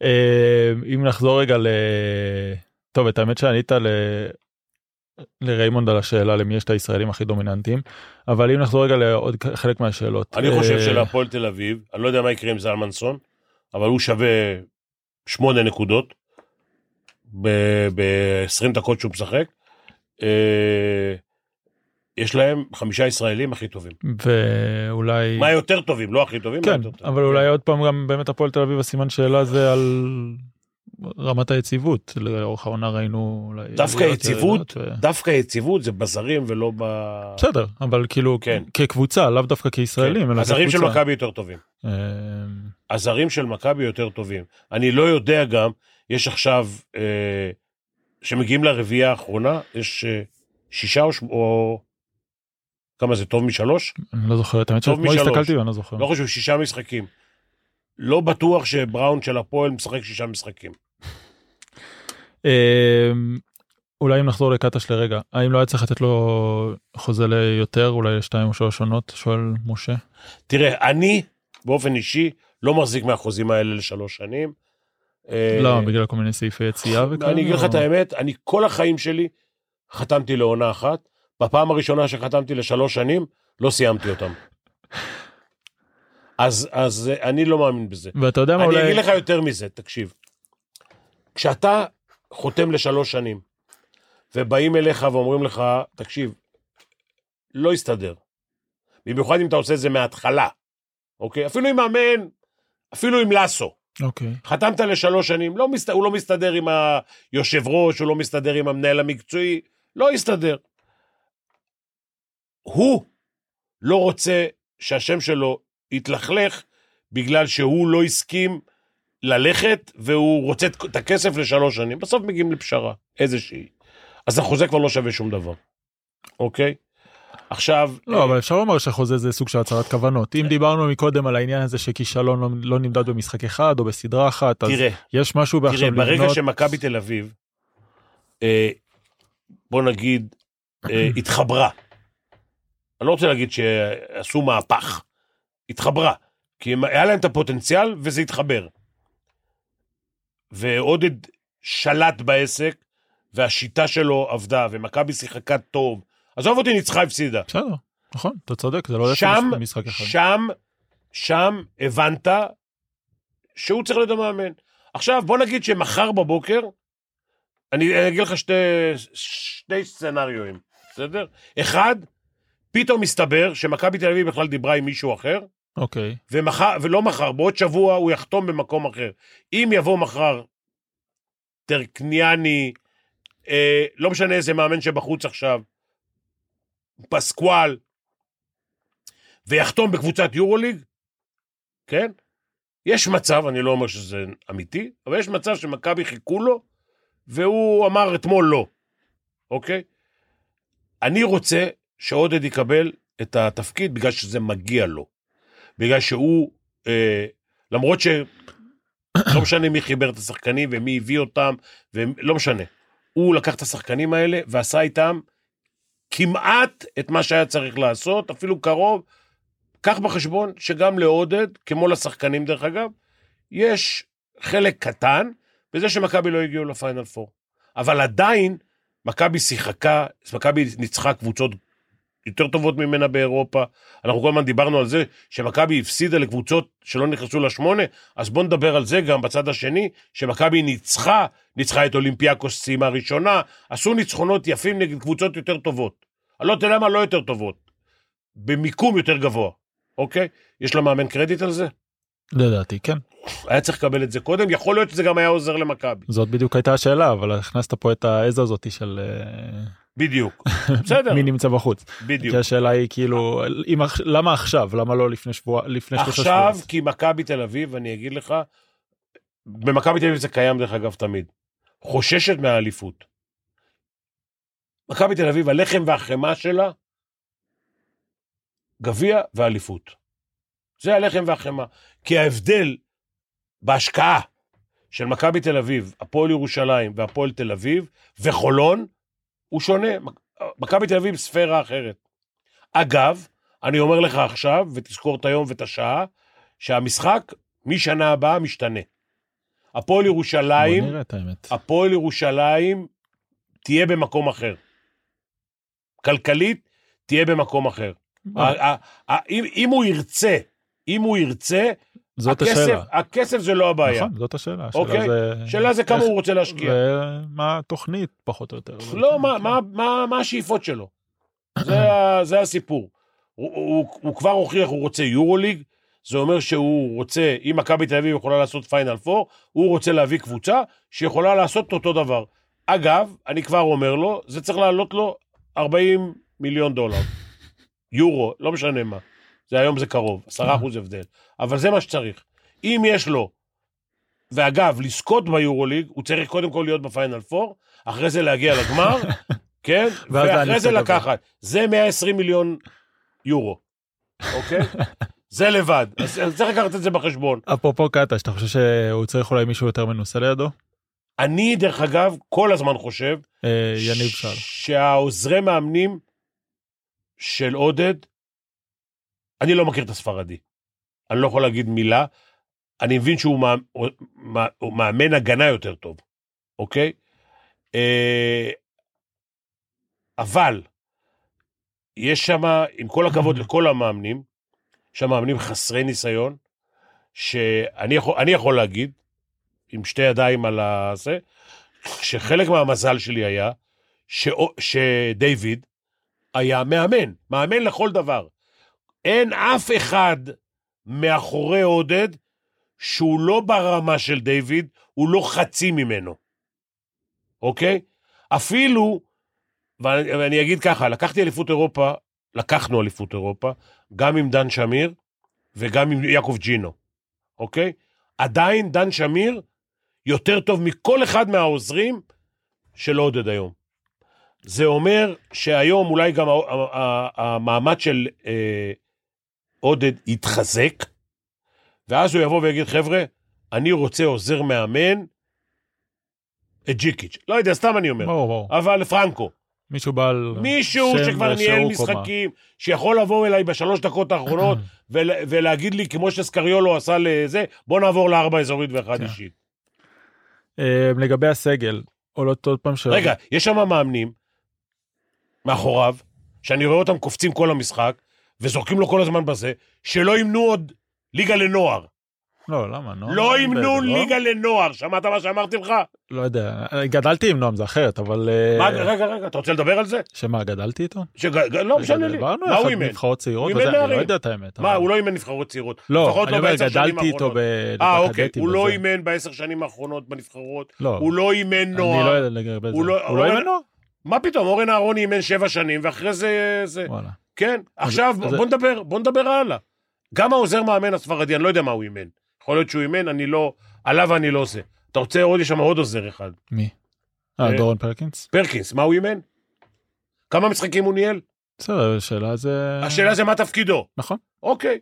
אה, אם נחזור רגע ל... טוב, את האמת שענית ל... לריימונד על השאלה למי יש את הישראלים הכי דומיננטיים, אבל אם נחזור רגע לעוד חלק מהשאלות. אני חושב אה, שלהפועל תל אביב, אני לא יודע מה יקרה עם זלמנסון, אבל הוא שווה שמונה נקודות ב-20 דקות שהוא משחק. יש להם חמישה ישראלים הכי טובים. ואולי... מה יותר טובים? לא הכי טובים, כן, טובים. אבל אולי עוד פעם גם באמת הפועל תל אביב הסימן שאלה זה על רמת היציבות לאורך העונה ראינו אולי דווקא יציבות, ו- דווקא יציבות זה בזרים ולא ב... בסדר אבל כאילו כן. כקבוצה לאו דווקא כישראלים אלא הזרים של כקבוצה. מכבי יותר טובים. אה, הזרים של מכבי יותר טובים. אני לא יודע גם, יש עכשיו, אה, שמגיעים לרביעייה האחרונה, יש אה, שישה. או... כמה זה, טוב משלוש? אני לא זוכר האמת משלוש. הסתכלתי ואני לא זוכר. לא חושב, שישה משחקים. לא בטוח שבראון של הפועל משחק שישה משחקים. אה, אולי אם נחזור לקטש לרגע האם לא היה צריך לתת לו חוזה ליותר אולי לשתיים או שלוש עונות שואל משה. תראה, אני, באופן אישי, לא מחזיק מהחוזים האלה לשלוש שנים. למה בגלל כל מיני סעיפי יציאה וכאלה? אני אגיד לך את האמת, אני כל החיים שלי חתמתי לעונה אחת. בפעם הראשונה שחתמתי לשלוש שנים, לא סיימתי אותם. אז, אז אה, אני לא מאמין בזה. ואתה יודע מה אני אולי אגיד לך יותר מזה, תקשיב. כשאתה חותם לשלוש שנים, ובאים אליך ואומרים לך, תקשיב, לא יסתדר. במיוחד אם אתה עושה את זה מההתחלה, אוקיי? אפילו עם מאמן, אפילו עם לסו, אוקיי. חתמת לשלוש שנים, לא מסת... הוא לא מסתדר עם היושב ראש, הוא לא מסתדר עם המנהל המקצועי, לא יסתדר. הוא לא רוצה שהשם שלו יתלכלך בגלל שהוא לא הסכים ללכת והוא רוצה את הכסף לשלוש שנים. בסוף מגיעים לפשרה, איזושהי. אז החוזה כבר לא שווה שום דבר, אוקיי? עכשיו... לא, אבל אפשר לומר שחוזה זה סוג של הצהרת כוונות. אם דיברנו מקודם על העניין הזה שכישלון לא- לא נמדד במשחק אחד או בסדרה אחת, אז תראה, יש משהו תראה, בעכשיו ברגע לבנות... שמכבי תל אביב, אה, בוא נגיד, אה, התחברה. אני לא רוצה להגיד שעשו מהפך, התחברה. כי היה להם את הפוטנציאל וזה התחבר. ועודד שלט בעסק, והשיטה שלו עבדה, ומכבי שיחקה טוב. עזוב אותי, ניצחה, הפסידה. בסדר, נכון, אתה צודק, זה לא שם, משחק- אחד. שם, שם הבנת שהוא צריך להיות המאמן. עכשיו, בוא נגיד שמחר בבוקר, אני אני אגיד לך שתי, שני סצנריואים, בסדר? אחד, פתאום מסתבר שמכבי תל אביב בכלל דיברה עם מישהו אחר, אוקיי, ומחר, ולא מחר, בעוד שבוע הוא יחתום במקום אחר. אם יבוא מחר טרקניאני, אה, לא משנה איזה מאמן שבחוץ עכשיו, פסקואל, ויחתום בקבוצת יורוליג, כן? יש מצב, אני לא אומר שזה אמיתי, אבל יש מצב שמכבי חיכו לו, והוא אמר אתמול לא, אוקיי? אני רוצה שעודד יקבל את התפקיד בגלל שזה מגיע לו. בגלל שהוא, אה, למרות שלא משנה מי חיבר את השחקנים ומי הביא אותם, ולא משנה. הוא לקח את השחקנים האלה ועשה איתם כמעט את מה שהיה צריך לעשות, אפילו קרוב. קח בחשבון שגם לעודד, כמו לשחקנים דרך אגב, יש חלק קטן בזה שמכבי לא הגיעו לפיינל פור. אבל עדיין, מכבי שיחקה, מכבי ניצחה קבוצות יותר טובות ממנה באירופה. אנחנו כל הזמן דיברנו על זה שמכבי הפסידה לקבוצות שלא נכנסו לשמונה, אז בואו נדבר על זה גם בצד השני, שמכבי ניצחה, ניצחה את אולימפיאקוס סיימה ראשונה, עשו ניצחונות יפים נגד קבוצות יותר טובות. אני לא יודע למה לא יותר טובות, במיקום יותר גבוה, אוקיי? יש למאמן קרדיט על זה? לדעתי כן. היה צריך לקבל את זה קודם, יכול להיות שזה גם היה עוזר למכבי. זאת בדיוק הייתה השאלה, אבל הכנסת פה את העז הזאתי של אה, בדיוק. בסדר, מי נמצא בחוץ. בדיוק. כי השאלה היא כאילו, אם למה עכשיו? למה לא לפני שבוע, לפני שלושה עכשיו, שבועות? כי מכבי תל אביב, אני אגיד לך, במכבי תל אביב זה קיים דרך אגב תמיד, חוששת מהאליפות. מכבי תל אביב, הלחם והחמאה שלה, גביע ואליפות. זה הלחם והחמאה. כי ההבדל בהשקעה של מכבי תל אביב, הפועל ירושלים והפועל תל אביב וחולון, הוא שונה. מכבי תל אביב ספירה אחרת. אגב, אני אומר לך עכשיו, ותזכור את היום ואת השעה, שהמשחק משנה הבאה משתנה. הפועל ירושלים. הפועל ירושלים תהיה במקום אחר. כלכלית, תהיה במקום אחר. אם הוא ירצה, אם הוא ירצה, זאת הכסף, השאלה. הכסף זה לא הבעיה. נכון, זאת השאלה. אוקיי. השאלה זה... השאלה זה כמה איך- הוא רוצה להשקיע. ומה התוכנית פחות או יותר. לא, מה- מה- מה מה השאיפות שלו? זה זה הסיפור. הוא- הוא הוא כבר הוכיח, הוא רוצה יורוליג, זה אומר שהוא רוצה, אם מכבי תל אביב יכולה לעשות פיינל פור, הוא רוצה להביא קבוצה שיכולה לעשות אותו דבר. אגב, אני כבר אומר לו, זה צריך לעלות לו 40 מיליון דולר. יורו, לא משנה מה. זה היום זה קרוב, 10 אחוז הבדל. אבל זה מה שצריך. אם יש לו, ואגב, לזכות ביורוליג, הוא צריך קודם כל להיות בפיינל פור, אחרי זה להגיע לגמר, כן? ואחרי זה. לקחת. זה 120 מיליון יורו, אוקיי? זה לבד. אז צריך לקחת את זה בחשבון. אפרופו קטש, אתה חושב שהוא צריך אולי מישהו יותר מנוסה לידו? אני, דרך אגב, כל הזמן חושב, אה, יניב שאל. שהעוזרי מאמנים של עודד, אני לא מכיר את הספרדי. אני לא יכול להגיד מילה. אני מבין שהוא מאמ- הוא- מא- הוא מאמן הגנה יותר טוב, אוקיי? אה, אבל יש שם, עם כל הכבוד לכל המאמנים, יש שם מאמנים חסרי ניסיון, שאני יכול, יכול להגיד, עם שתי ידיים על הזה, שחלק מהמזל שלי היה ש... שדיוויד היה מאמן, מאמן לכל דבר. אין אף אחד מאחורי עודד שהוא לא ברמה של דיוויד, הוא לא חצי ממנו, אוקיי? אפילו, ואני, ואני אגיד ככה, לקחתי אליפות אירופה, לקחנו אליפות אירופה, גם עם דן שמיר וגם עם יעקב ג'ינו, אוקיי? עדיין דן שמיר יותר טוב מכל אחד מהעוזרים של עודד היום. זה אומר שהיום אולי גם המעמד של אה, עודד יתחזק, ואז הוא יבוא ויגיד, חבר'ה, אני רוצה עוזר מאמן את ג'יקיץ'. לא יודע, סתם אני אומר. ברור, ברור. אבל פרנקו. מישהו בעל... מישהו שכבר ניהל ושיעור קומה. משחקים, שיכול לבוא אליי בשלוש דקות האחרונות ול, ולהגיד לי, כמו שסקריולו עשה לזה, בוא נעבור לארבע אזורית ואחד כן. אישית. אה, לגבי הסגל, עולות עוד פעם שאלות. רגע, יש שם מאמנים מאחוריו, שאני רואה אותם קופצים כל המשחק, וזורקים לו כל הזמן בזה, שלא ימנו עוד ליגה לנוער. לא, למה? נועם? לא ימנו לא? ליגה לנוער, שמעת מה שאמרתי לך? לא יודע, גדלתי עם נועם זה אחרת, אבל... אה, מה, רגע, רגע, אתה רוצה לדבר על זה? שמה, גדלתי איתו? לא משנה לי. דיברנו יחד? נבחרות צעירות, וזה, אני. לא יודע את האמת. מה, הוא לא אימן נבחרות צעירות. לא, לפחות אני לא אומר, גדלתי איתו. ב- אה, אוקיי, הוא לא. אימן בעשר שנים האחרונות בנבחרות, לא, הוא לא אימן אני נוער. לא יודע לגבי זה. הוא לא- הוא לא אימן נוער? מה פתאום, אורן אהרוני אימן שבע שנים, ואחרי זה... זה... וואלה. כן, עכשיו אז- בוא נדבר, בוא נדבר הלאה. גם העוזר מאמן הספרדי, אני לא יודע מה הוא אימן. יכול להיות שהוא אימן, אני לא... עליו אני לא עושה. אתה רוצה עוד, יש שם עוד עוזר אחד. מי? אה, אה, דורון פרקינס? פרקינס, מה הוא אימן? כמה משחקים הוא ניהל? בסדר, השאלה זה... השאלה זה מה תפקידו. נכון. אוקיי.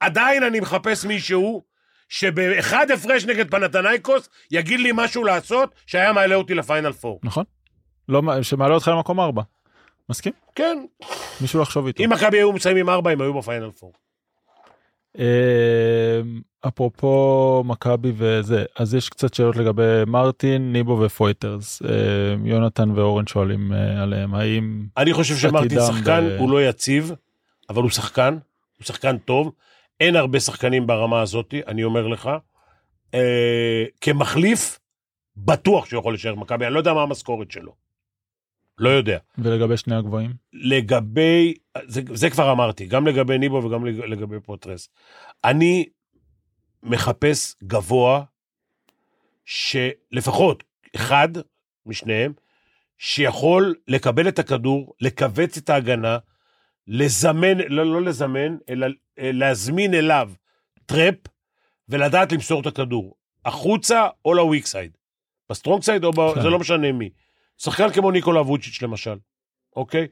עדיין אני מחפש מישהו שבאחד הפרש נגד פנתנייקוס יגיד לי משהו לעשות שהיה מעלה אותי לפיינל פור. נכון. לא, שמעלה אותך למקום ארבע. מסכים? כן, מישהו לחשוב איתו. אם מכבי היו מסיימים ארבע, הם היו בפיינל פור. אה, אפרופו מכבי וזה, אז יש קצת שאלות לגבי מרטין, ניבו ופויטרס. אה, יונתן ואורן שואלים אה, עליהם, האם... אני חושב שמרטין שחקן, ב- הוא לא יציב, אבל הוא שחקן, הוא שחקן טוב. אין הרבה שחקנים ברמה הזאת, אני אומר לך. אה, כמחליף, בטוח שהוא יכול להישאר במכבי, אני לא יודע מה המשכורת שלו. לא יודע. ולגבי שני הגבוהים? לגבי, זה, זה כבר אמרתי, גם לגבי ניבו וגם לג- לגבי פוטרס. אני מחפש גבוה, שלפחות אחד משניהם, שיכול לקבל את הכדור, לכווץ את ההגנה, לזמן, לא, לא לזמן, אלא אה, להזמין אליו trap, ולדעת למסור את הכדור, החוצה או ל weak side. ב strong side או ב... כן. זה לא משנה מי. שחקן כמו ניקולה ווצ'יץ' למשל, אוקיי?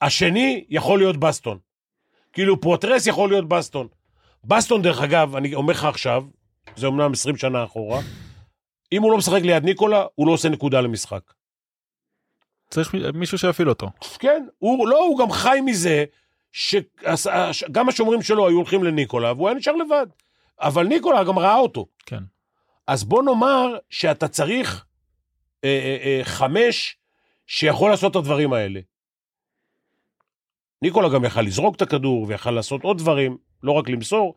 השני יכול להיות בסטון. כאילו פוטרס יכול להיות בסטון. בסטון, דרך אגב, אני אומר לך עכשיו, זה אומנם 20 שנה אחורה, אם הוא לא משחק ליד ניקולה, הוא לא עושה נקודה למשחק. צריך מישהו שיפעיל אותו. כן, הוא לא, הוא גם חי מזה שגם השומרים שלו היו הולכים לניקולה, והוא היה נשאר לבד. אבל ניקולה גם ראה אותו. כן. אז בוא נאמר שאתה צריך אה, אה, אה, חמש שיכול לעשות את הדברים האלה. ניקולה גם יכל לזרוק את הכדור ויכל לעשות עוד דברים, לא רק למסור,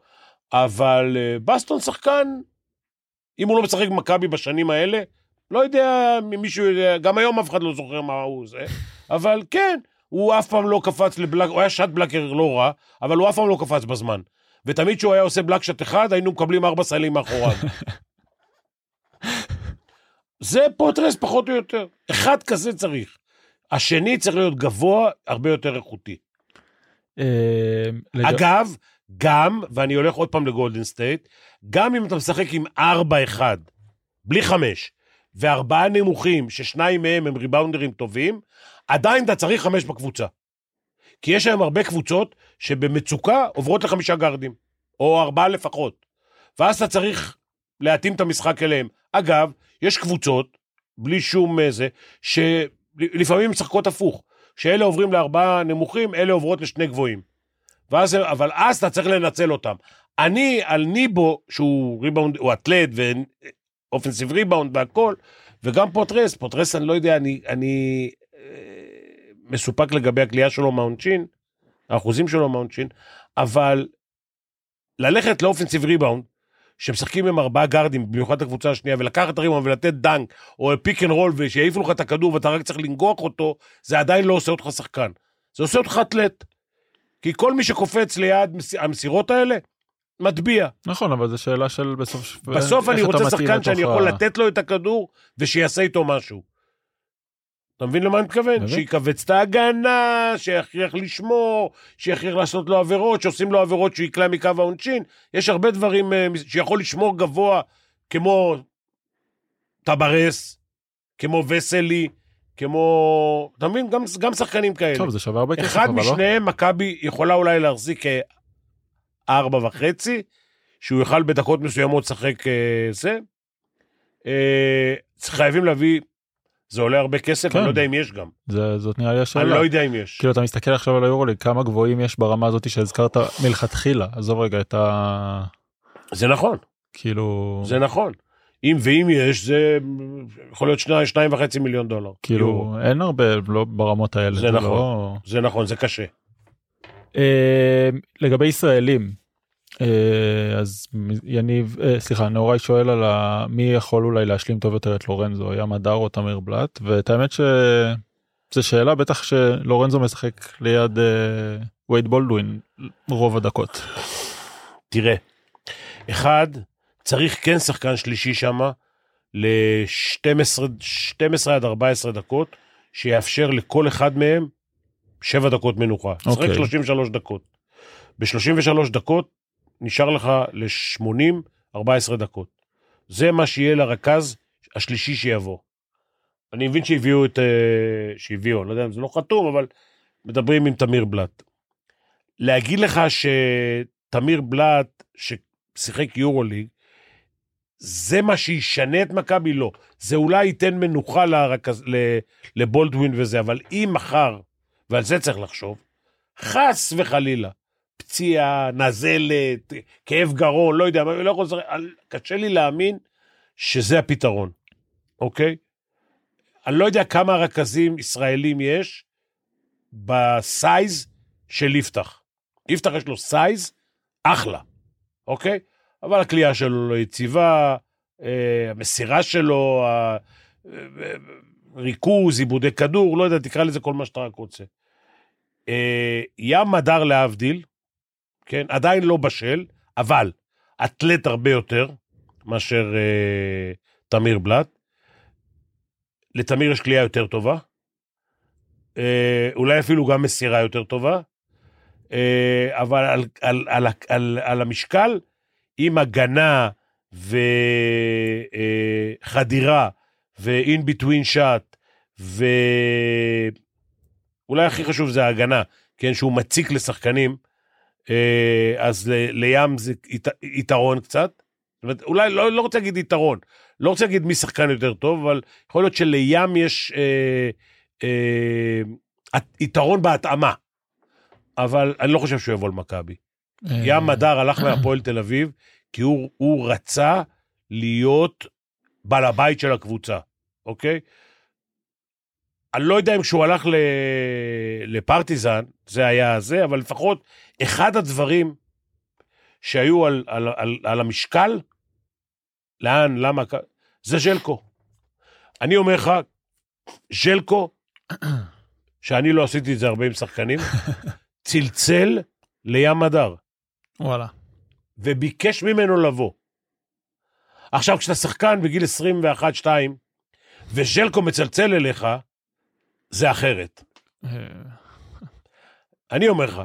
אבל בסטון שחקן, אם הוא לא משחק במכבי בשנים האלה, לא יודע אם מישהו יודע, גם היום אף אחד לא זוכר מה הוא זה, אבל כן, הוא אף פעם לא קפץ לבלק, הוא היה שט בלקר לא רע, אבל הוא אף פעם לא קפץ בזמן. ותמיד כשהוא היה עושה block shot אחד, היינו מקבלים ארבע סלים מאחוריו. זה פוטרס פחות או יותר. אחד כזה צריך. השני צריך להיות גבוה, הרבה יותר איכותי. אה, אגב, גם, ואני הולך עוד פעם לגולדן סטייט, גם אם אתה משחק עם 4-1, בלי 5, וארבעה נמוכים, ששניים מהם הם ריבאונדרים טובים, עדיין אתה צריך 5 בקבוצה. כי יש היום הרבה קבוצות שבמצוקה עוברות לחמישה גארדים, או ארבעה לפחות. ואז אתה צריך להתאים את המשחק אליהם. אגב, יש קבוצות, בלי שום אה, זה, שלפעמים משחקות הפוך. שאלה עוברים לארבעה נמוכים, אלה עוברות לשני גבוהים. ואז, אבל אז אתה צריך לנצל אותם. אני על ניבו, שהוא ריבאונד, הוא אתלט ו offensive rebound והכל, וגם פוטרס, פוטרס אני לא יודע, אני, אני אה, מסופק לגבי הקליעה שלו מהעונשין, האחוזים שלו מהעונשין, אבל ללכת ל offensive rebound, שמשחקים עם ארבעה גארדים, במיוחד הקבוצה השנייה, ולקחת את הריבאונד ולתת dunk, או pick and roll, ושיעיפו לך את הכדור ואתה רק צריך לנגוח אותו, זה עדיין לא עושה אותך שחקן. זה עושה אותך אתלט. כי כל מי שקופץ ליד מס- המסירות האלה, מטביע. נכון, אבל זו שאלה של בסוף... בסוף אני רוצה שחקן שאני יכול לתת לו את הכדור ושיעשה איתו משהו. אתה מבין למה אני מתכוון? שיקבץ את ההגנה, שיכריח לשמור, שיכריח לעשות לו עבירות, שעושים לו עבירות שהוא יקלע מקו העונשין. יש הרבה דברים אה, שיכול לשמור גבוה, כמו טברס, כמו וסלי, כמו... אתה מבין? גם, גם שחקנים כאלה. טוב, זה שווה הרבה כסף, אחד אבל לא? משניהם, מכבי יכולה אולי להחזיק אה, ארבע וחצי, שהוא יוכל בדקות מסוימות לשחק אה, זה. חייבים להביא, זה עולה הרבה כסף, כן. אני לא יודע אם יש גם. זה- זאת נראה לי השאלה. אני לא יודע אם יש. כאילו אתה מסתכל עכשיו על היורוליג כמה גבוהים יש ברמה הזאת שהזכרת מלכתחילה עזוב רגע את ה... זה נכון, כאילו זה נכון. אם ואם יש, זה יכול להיות שניים, שניים וחצי מיליון דולר. יורו. כאילו אין הרבה לא ברמות האלה. זה נכון. לא... זה נכון, זה קשה. אה, לגבי ישראלים אז מ- יניב אה, סליחה נאורי שואל על ה... מי יכול אולי להשלים טוב יותר את לורנזו ים הדר או תמיר בלאט ואת האמת שזו שאלה בטח שלורנזו משחק ליד אה, וייד בולדווין רוב הדקות. תראה, אחד, צריך כן שחקן שלישי שם ל-12 עד 14 דקות, שיאפשר לכל אחד מהם 7 דקות מנוחה. שחק אוקיי. 33 דקות. ב-33 דקות נשאר לך ל-80, 14 דקות. זה מה שיהיה לרכז השלישי שיבוא. אני מבין שהביאו את... אה, שהביאו, אני לא יודע אם זה לא חתום, אבל מדברים עם תמיר בלאט. להגיד לך שתמיר בלאט, ששיחק יורוליג, זה מה שישנה את מכבי? לא. זה אולי ייתן מנוחה לרכז, לבולדווין וזה, אבל אם מחר, ועל זה צריך לחשוב, חס וחלילה, פציעה, נזלת, כאב גרון, לא יודע, לא יכול קשה לי להאמין שזה הפתרון, אוקיי? אני לא יודע כמה רכזים ישראלים יש ב size של יפתח. יפתח יש לו size אחלה, אוקיי? אבל הכלייה שלו לא יציבה, אה, המסירה שלו, הריכוז, עיבודי כדור, לא יודע, תקרא לזה כל מה שאתה רק רוצה. אה, ים מדר להבדיל, כן, עדיין לא בשל, אבל אתלט הרבה יותר מאשר אה, תמיר בלאט. לתמיר יש כלייה יותר טובה, אה, אולי אפילו גם מסירה יותר טובה, אה, אבל על, על, על, על, על המשקל, עם הגנה וחדירה ו-in between shot, ואולי הכי חשוב זה ההגנה, כן, שהוא מציק לשחקנים, אה, אז ל- לים זה ית- יתרון קצת. זאת אומרת, אולי לא, לא רוצה להגיד יתרון, לא רוצה להגיד מי שחקן יותר טוב, אבל יכול להיות שלים יש אה, אה, יתרון בהתאמה. אבל אני לא חושב שהוא יבוא למכבי. אה, ים מדר הלך מהפועל תל אביב, כי הוא, הוא רצה להיות בעל הבית של הקבוצה, אוקיי? אני לא יודע אם כשהוא הלך ל... לפרטיזן, זה היה זה, אבל לפחות אחד הדברים שהיו על, על, על, על המשקל, לאן, למה, זה ז'לקו. אני אומר לך, ז'לקו, שאני לא עשיתי את זה הרבה עם שחקנים, צלצל לים מדר. וואלה. וביקש ממנו לבוא. עכשיו, כשאתה שחקן בגיל 21-2, וז'לקו מצלצל אליך, זה אחרת. אה, אני אומר לך,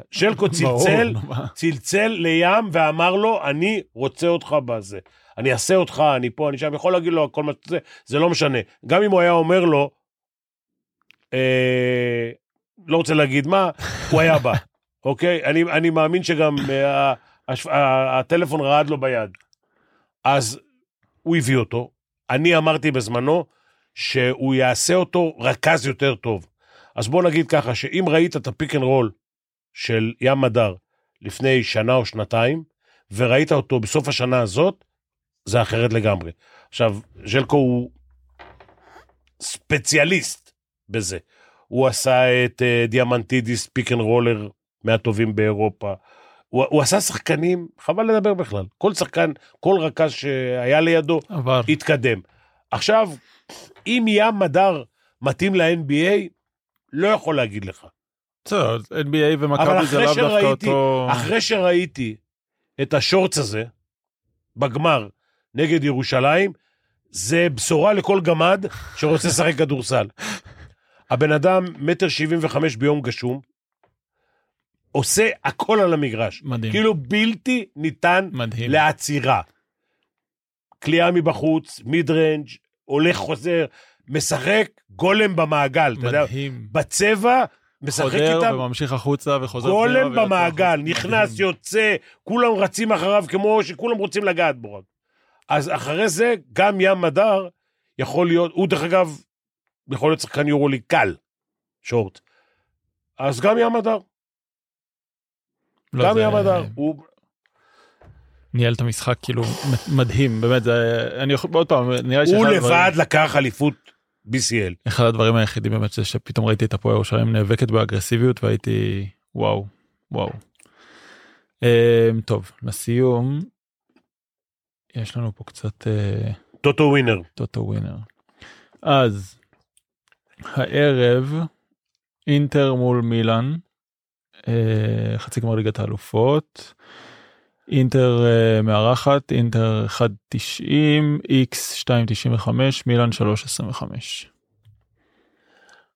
ברור, צלצל. צלצל לים ואמר לו, אני רוצה אותך בזה. אני אעשה אותך, אני פה, אני שם, יכול להגיד לו כל מה שזה, זה לא משנה. גם אם הוא היה אומר לו, אה, לא רוצה להגיד מה, הוא היה בא, אוקיי? אני, אני מאמין שגם אה, הש- ה- הטלפון רעד לו ביד. אז הוא הביא אותו. אני אמרתי בזמנו שהוא יעשה אותו רכז יותר טוב. אז בוא נגיד ככה, שאם ראית את ה pick and roll של ים מדר לפני שנה או שנתיים, וראית אותו בסוף השנה הזאת, זה אחרת לגמרי. עכשיו, ז'לקו הוא ספציאליסט בזה. הוא עשה את uh, דיאמנטידיס pick and roller מהטובים באירופה. הוא, הוא עשה שחקנים, חבל לדבר בכלל. כל שחקן, כל רכז שהיה לידו, עבר. התקדם. עכשיו, אם ים מדר מתאים ל-NBA, לא יכול להגיד לך. בסדר, NBA ומכבי זה לאו דווקא אותו... אחרי שראיתי את השורץ הזה בגמר נגד ירושלים, זה בשורה לכל גמד שרוצה לשחק כדורסל. הבן אדם, מטר שבעים וחמש ביום גשום, עושה הכל על המגרש. מדהים. כאילו בלתי ניתן מדהים. לעצירה. כליאה מבחוץ, מיד רנג', הולך חוזר, משחק גולם במעגל, אתה יודע, מדהים. בצבע, משחק חודר איתם וממשיך החוצה וחוזר גולם במעגל. נכנס, מדהים. יוצא, כולם רצים אחריו כמו שכולם רוצים לגעת בו רק. אז אחרי זה, גם ים מדר יכול להיות, הוא דרך אגב, יכול להיות שחקן יורוליג קל, שורט. אז גם ים מדר, לא, גם זה- ים מדר. הוא ניהל את המשחק כאילו מדהים באמת זה אני יכול עוד פעם נראה לי הוא לבד לקח אליפות BCL. אחד הדברים היחידים באמת זה שפתאום ראיתי את הפועל ירושלים נאבקת באגרסיביות והייתי וואו וואו. אמ, טוב לסיום יש לנו פה קצת אה, טוטו ווינר. טוטו ווינר. אז הערב אינטר מול מילאן אה, חצי גמר ליגת האלופות. אינטר אה, מארחת אינטר 1.90 איקס 2.95 מילאן 3.25.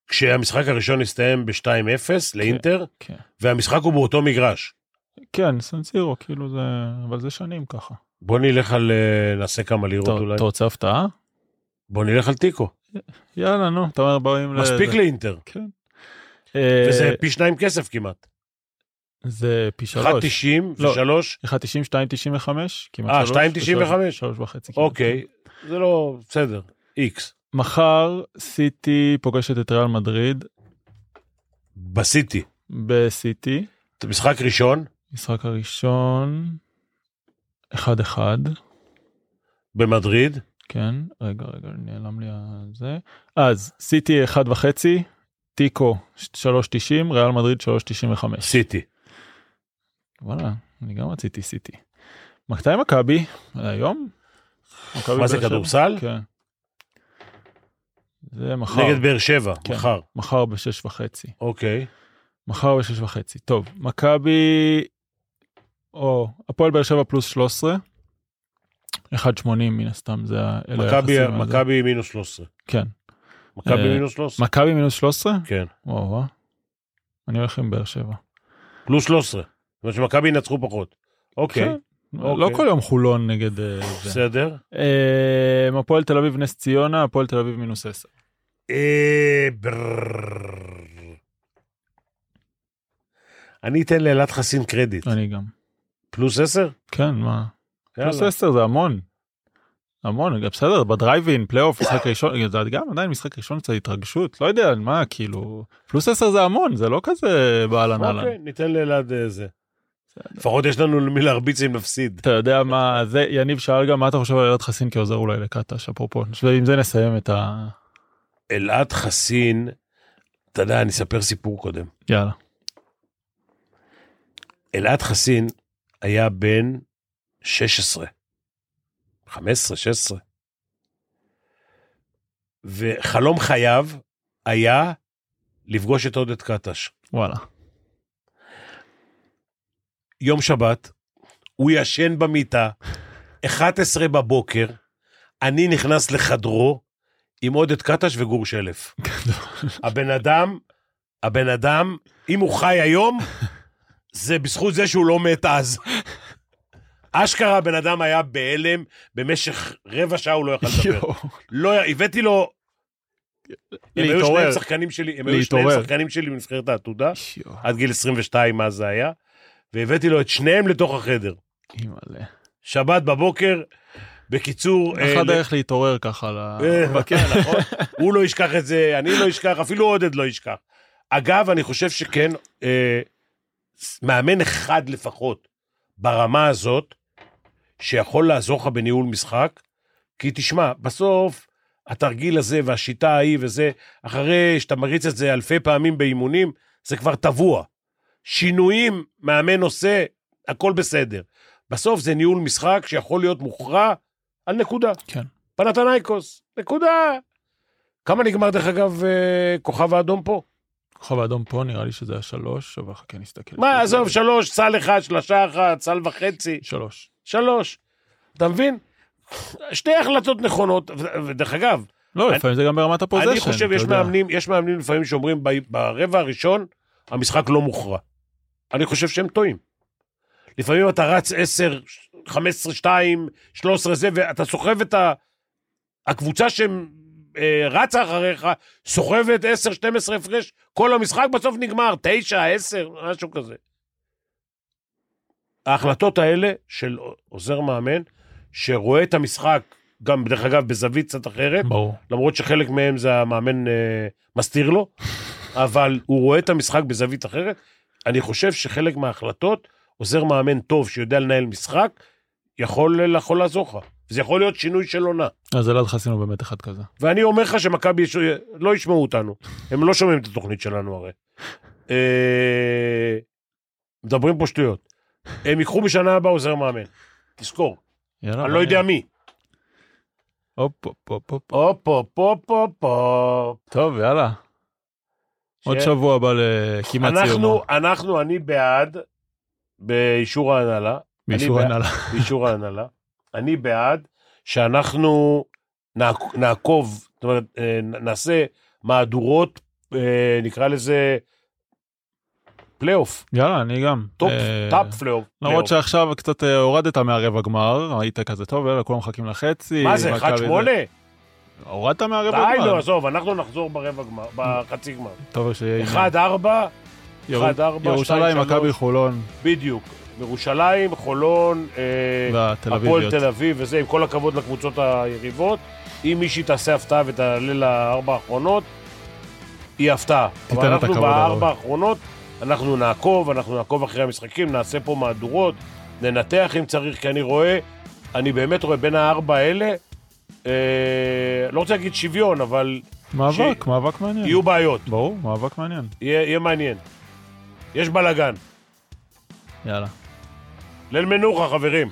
כשהמשחק הראשון הסתיים ב-2-0 לאינטר, כן. והמשחק הוא באותו מגרש. כן סנסירו כאילו זה אבל זה שנים ככה. בוא נלך על, אה, נעשה כמה לירות אתה אולי. אתה רוצה הפתעה? בוא נלך על תיקו. יאללה נו אתה אומר באים מספיק לזה. לאינטר. כן. אה, וזה פי שניים כסף כמעט. זה פי 1.90 שלוש. לא. ו-3, 1.90 2.95 כמעט אה, שלוש, 2.95? ושלוש- שלוש וחצי. כמעט. אוקיי, זה לא, בסדר, איקס. מחר סיטי פוגשת את ריאל מדריד בסיטי. בסיטי משחק ראשון, משחק הראשון 1-1 במדריד, כן רגע רגע נעלם לי הזה אז סיטי 1.5 תיקו 3.90 ריאל מדריד 3.95 סיטי. וואלה אני גם רציתי סיטי. מתי מכבי היום? מה זה? כדורסל? כן. זה מחר נגד באר שבע, כן. מחר. מחר בשש וחצי. אוקיי. מחר בשש וחצי. טוב, מכבי, או הפועל באר שבע פלוס 13. 1.80 מן הסתם זה אלה היחסים. מכבי מינוס 13. כן. מכבי אה, מינוס 13? מכבי מינוס 13? כן. וואו וואו. אני הולך עם באר שבע. פלוס 13. זאת אומרת שמכבי ינצחו פחות. אוקיי, כן. לא אוקיי. כל יום חולון נגד אה, זה. בסדר. אה, הפועל תל אביב נס ציונה, הפועל תל אביב מינוס 10. אה, ברררר. אני אתן לאלעד חסין קרדיט. אני גם. פלוס 10? כן, מה? פלוס יאללה. 10 זה המון. המון, בסדר, בדרייבין, פלייאוף, משחק ראשון, זה גם עדיין משחק ראשון קצת התרגשות, לא יודע, מה, כאילו, פלוס 10 זה המון, זה לא כזה באהלן אהלן. אוקיי, ניתן לאלעד זה. לפחות יש לנו למי להרביץ אם נפסיד. אתה יודע מה, זה, יניב שאל גם מה אתה חושב על אלעד חסין כעוזר אולי לקטש, אפרופו, ועם זה נסיים את ה... אלעד חסין, אתה יודע, אני אספר סיפור קודם. יאללה. אלעד חסין היה בן 16, 15, 16. וחלום חייו היה לפגוש את עודד קטש. וואלה. יום שבת, הוא ישן במיטה, 11 בבוקר, אני נכנס לחדרו עם עודד קטש וגור שלף. הבן אדם, הבן אדם, אם הוא חי היום, זה בזכות זה שהוא לא מת אז. אשכרה הבן אדם היה בהלם, במשך רבע שעה הוא לא יכל לדבר. לא, הבאתי לו... הם היו. שניהם שחקנים שלי, הם היו שניהם. שחקנים שלי בנבחרת העתודה, עד גיל 22 אז זה היה, והבאתי לו את שניהם לתוך החדר. אימא'לה. שבת בבוקר, בקיצור... אה, אחד ל- דרך להתעורר ככה ל... אה, כן, נכון. הוא לא ישכח את זה, אני לא אשכח, אפילו עודד לא ישכח. אגב, אני חושב שכן, אה, מאמן אחד לפחות ברמה הזאת, שיכול לעזור לך בניהול משחק, כי תשמע, בסוף התרגיל הזה והשיטה ההיא וזה, אחרי שאתה מריץ את זה אלפי פעמים באימונים, זה כבר טבוע. שינויים מאמן עושה, הכל בסדר. בסוף זה ניהול משחק שיכול להיות מוכרע על נקודה. כן. פנתנייקוס, נקודה. כמה נגמר דרך אגב אה, כוכב האדום פה? כוכב האדום פה נראה לי שזה היה שלוש, אבל חכה נסתכל. מה, עזוב, שלוש, סל אחד, שלושה אחת, סל וחצי, שלוש. שלוש. אתה מבין? שתי החלטות נכונות, ודרך אגב, לא, אני- לפעמים זה גם ברמת הפוזיישן. אני חושב, יש. מאמנים, יש מאמנים לפעמים שאומרים, ברבע הראשון, המשחק לא מוכרע. אני חושב שהם טועים. לפעמים אתה רץ 10, 15, 2, 13 זה, ואתה סוחב את ה... הקבוצה שרצה אחריך, סוחבת 10, 12 הפרש, כל המשחק בסוף נגמר, 9, 10, משהו כזה. ההחלטות האלה של עוזר מאמן, שרואה את המשחק, גם דרך אגב בזווית קצת אחרת, ברור. למרות שחלק מהם זה המאמן אה, מסתיר לו, אבל הוא רואה את המשחק בזווית אחרת. אני חושב שחלק מההחלטות, עוזר מאמן טוב שיודע לנהל משחק, יכול, יכול לעזור לך. זה יכול להיות שינוי של עונה. אז אלעד חסינו באמת אחד כזה. ואני אומר לך שמכבי יש- לא ישמעו אותנו. הם לא שומעים את התוכנית שלנו הרי. אה, מדברים פה שטויות. הם ייקחו בשנה הבאה עוזר מאמן. תזכור, יאללה. אני לא יודע מי. הופ, הופ, הופ, הופ. הופ, הופ, הופ, הופ, הופ. טוב, יאללה. עוד ש- שבוע הבא לכמעט אנחנו, סיומו. אנחנו, אני בעד, באישור ההנהלה, באישור אני בעד- הנהלה. באישור ההנהלה, אני בעד שאנחנו נעק- נעקוב, זאת אומרת, אה, נעשה מהדורות, אה, נקרא לזה פלייאוף, יאללה, אני גם. top, אה, top פלייאוף. למרות. שעכשיו קצת הורדת מהרבע גמר, היית כזה טוב, כולם מחכים לחצי. מה זה, מכבי 1-8? הורדת מהרבע די, גמר. לא, עזוב, אנחנו נחזור ברבע גמר, בחצי גמר. טוב, שיהיה... 1-4, ירו- 1-4, ירושלים, 2-3. מכבי חולון בדיוק. ירושלים, חולון, אה, הפועל. תל אביב וזה, עם כל הכבוד לקבוצות היריבות. אם מישהי תעשה הפתעה ותעלה לארבע האחרונות, היא הפתעה. אבל אנחנו בארבע. האחרונות, אנחנו נעקוב, אנחנו נעקוב אחרי המשחקים, נעשה פה מהדורות, ננתח אם צריך, כי אני רואה, אני באמת רואה בין הארבע האלה, לא רוצה להגיד שוויון, אבל מאבק, מאבק מעניין. יהיו בעיות, ברור, מאבק מעניין. יהיה, יהיה מעניין. יש בלאגן. יאללה. ליל מנוחה, חברים.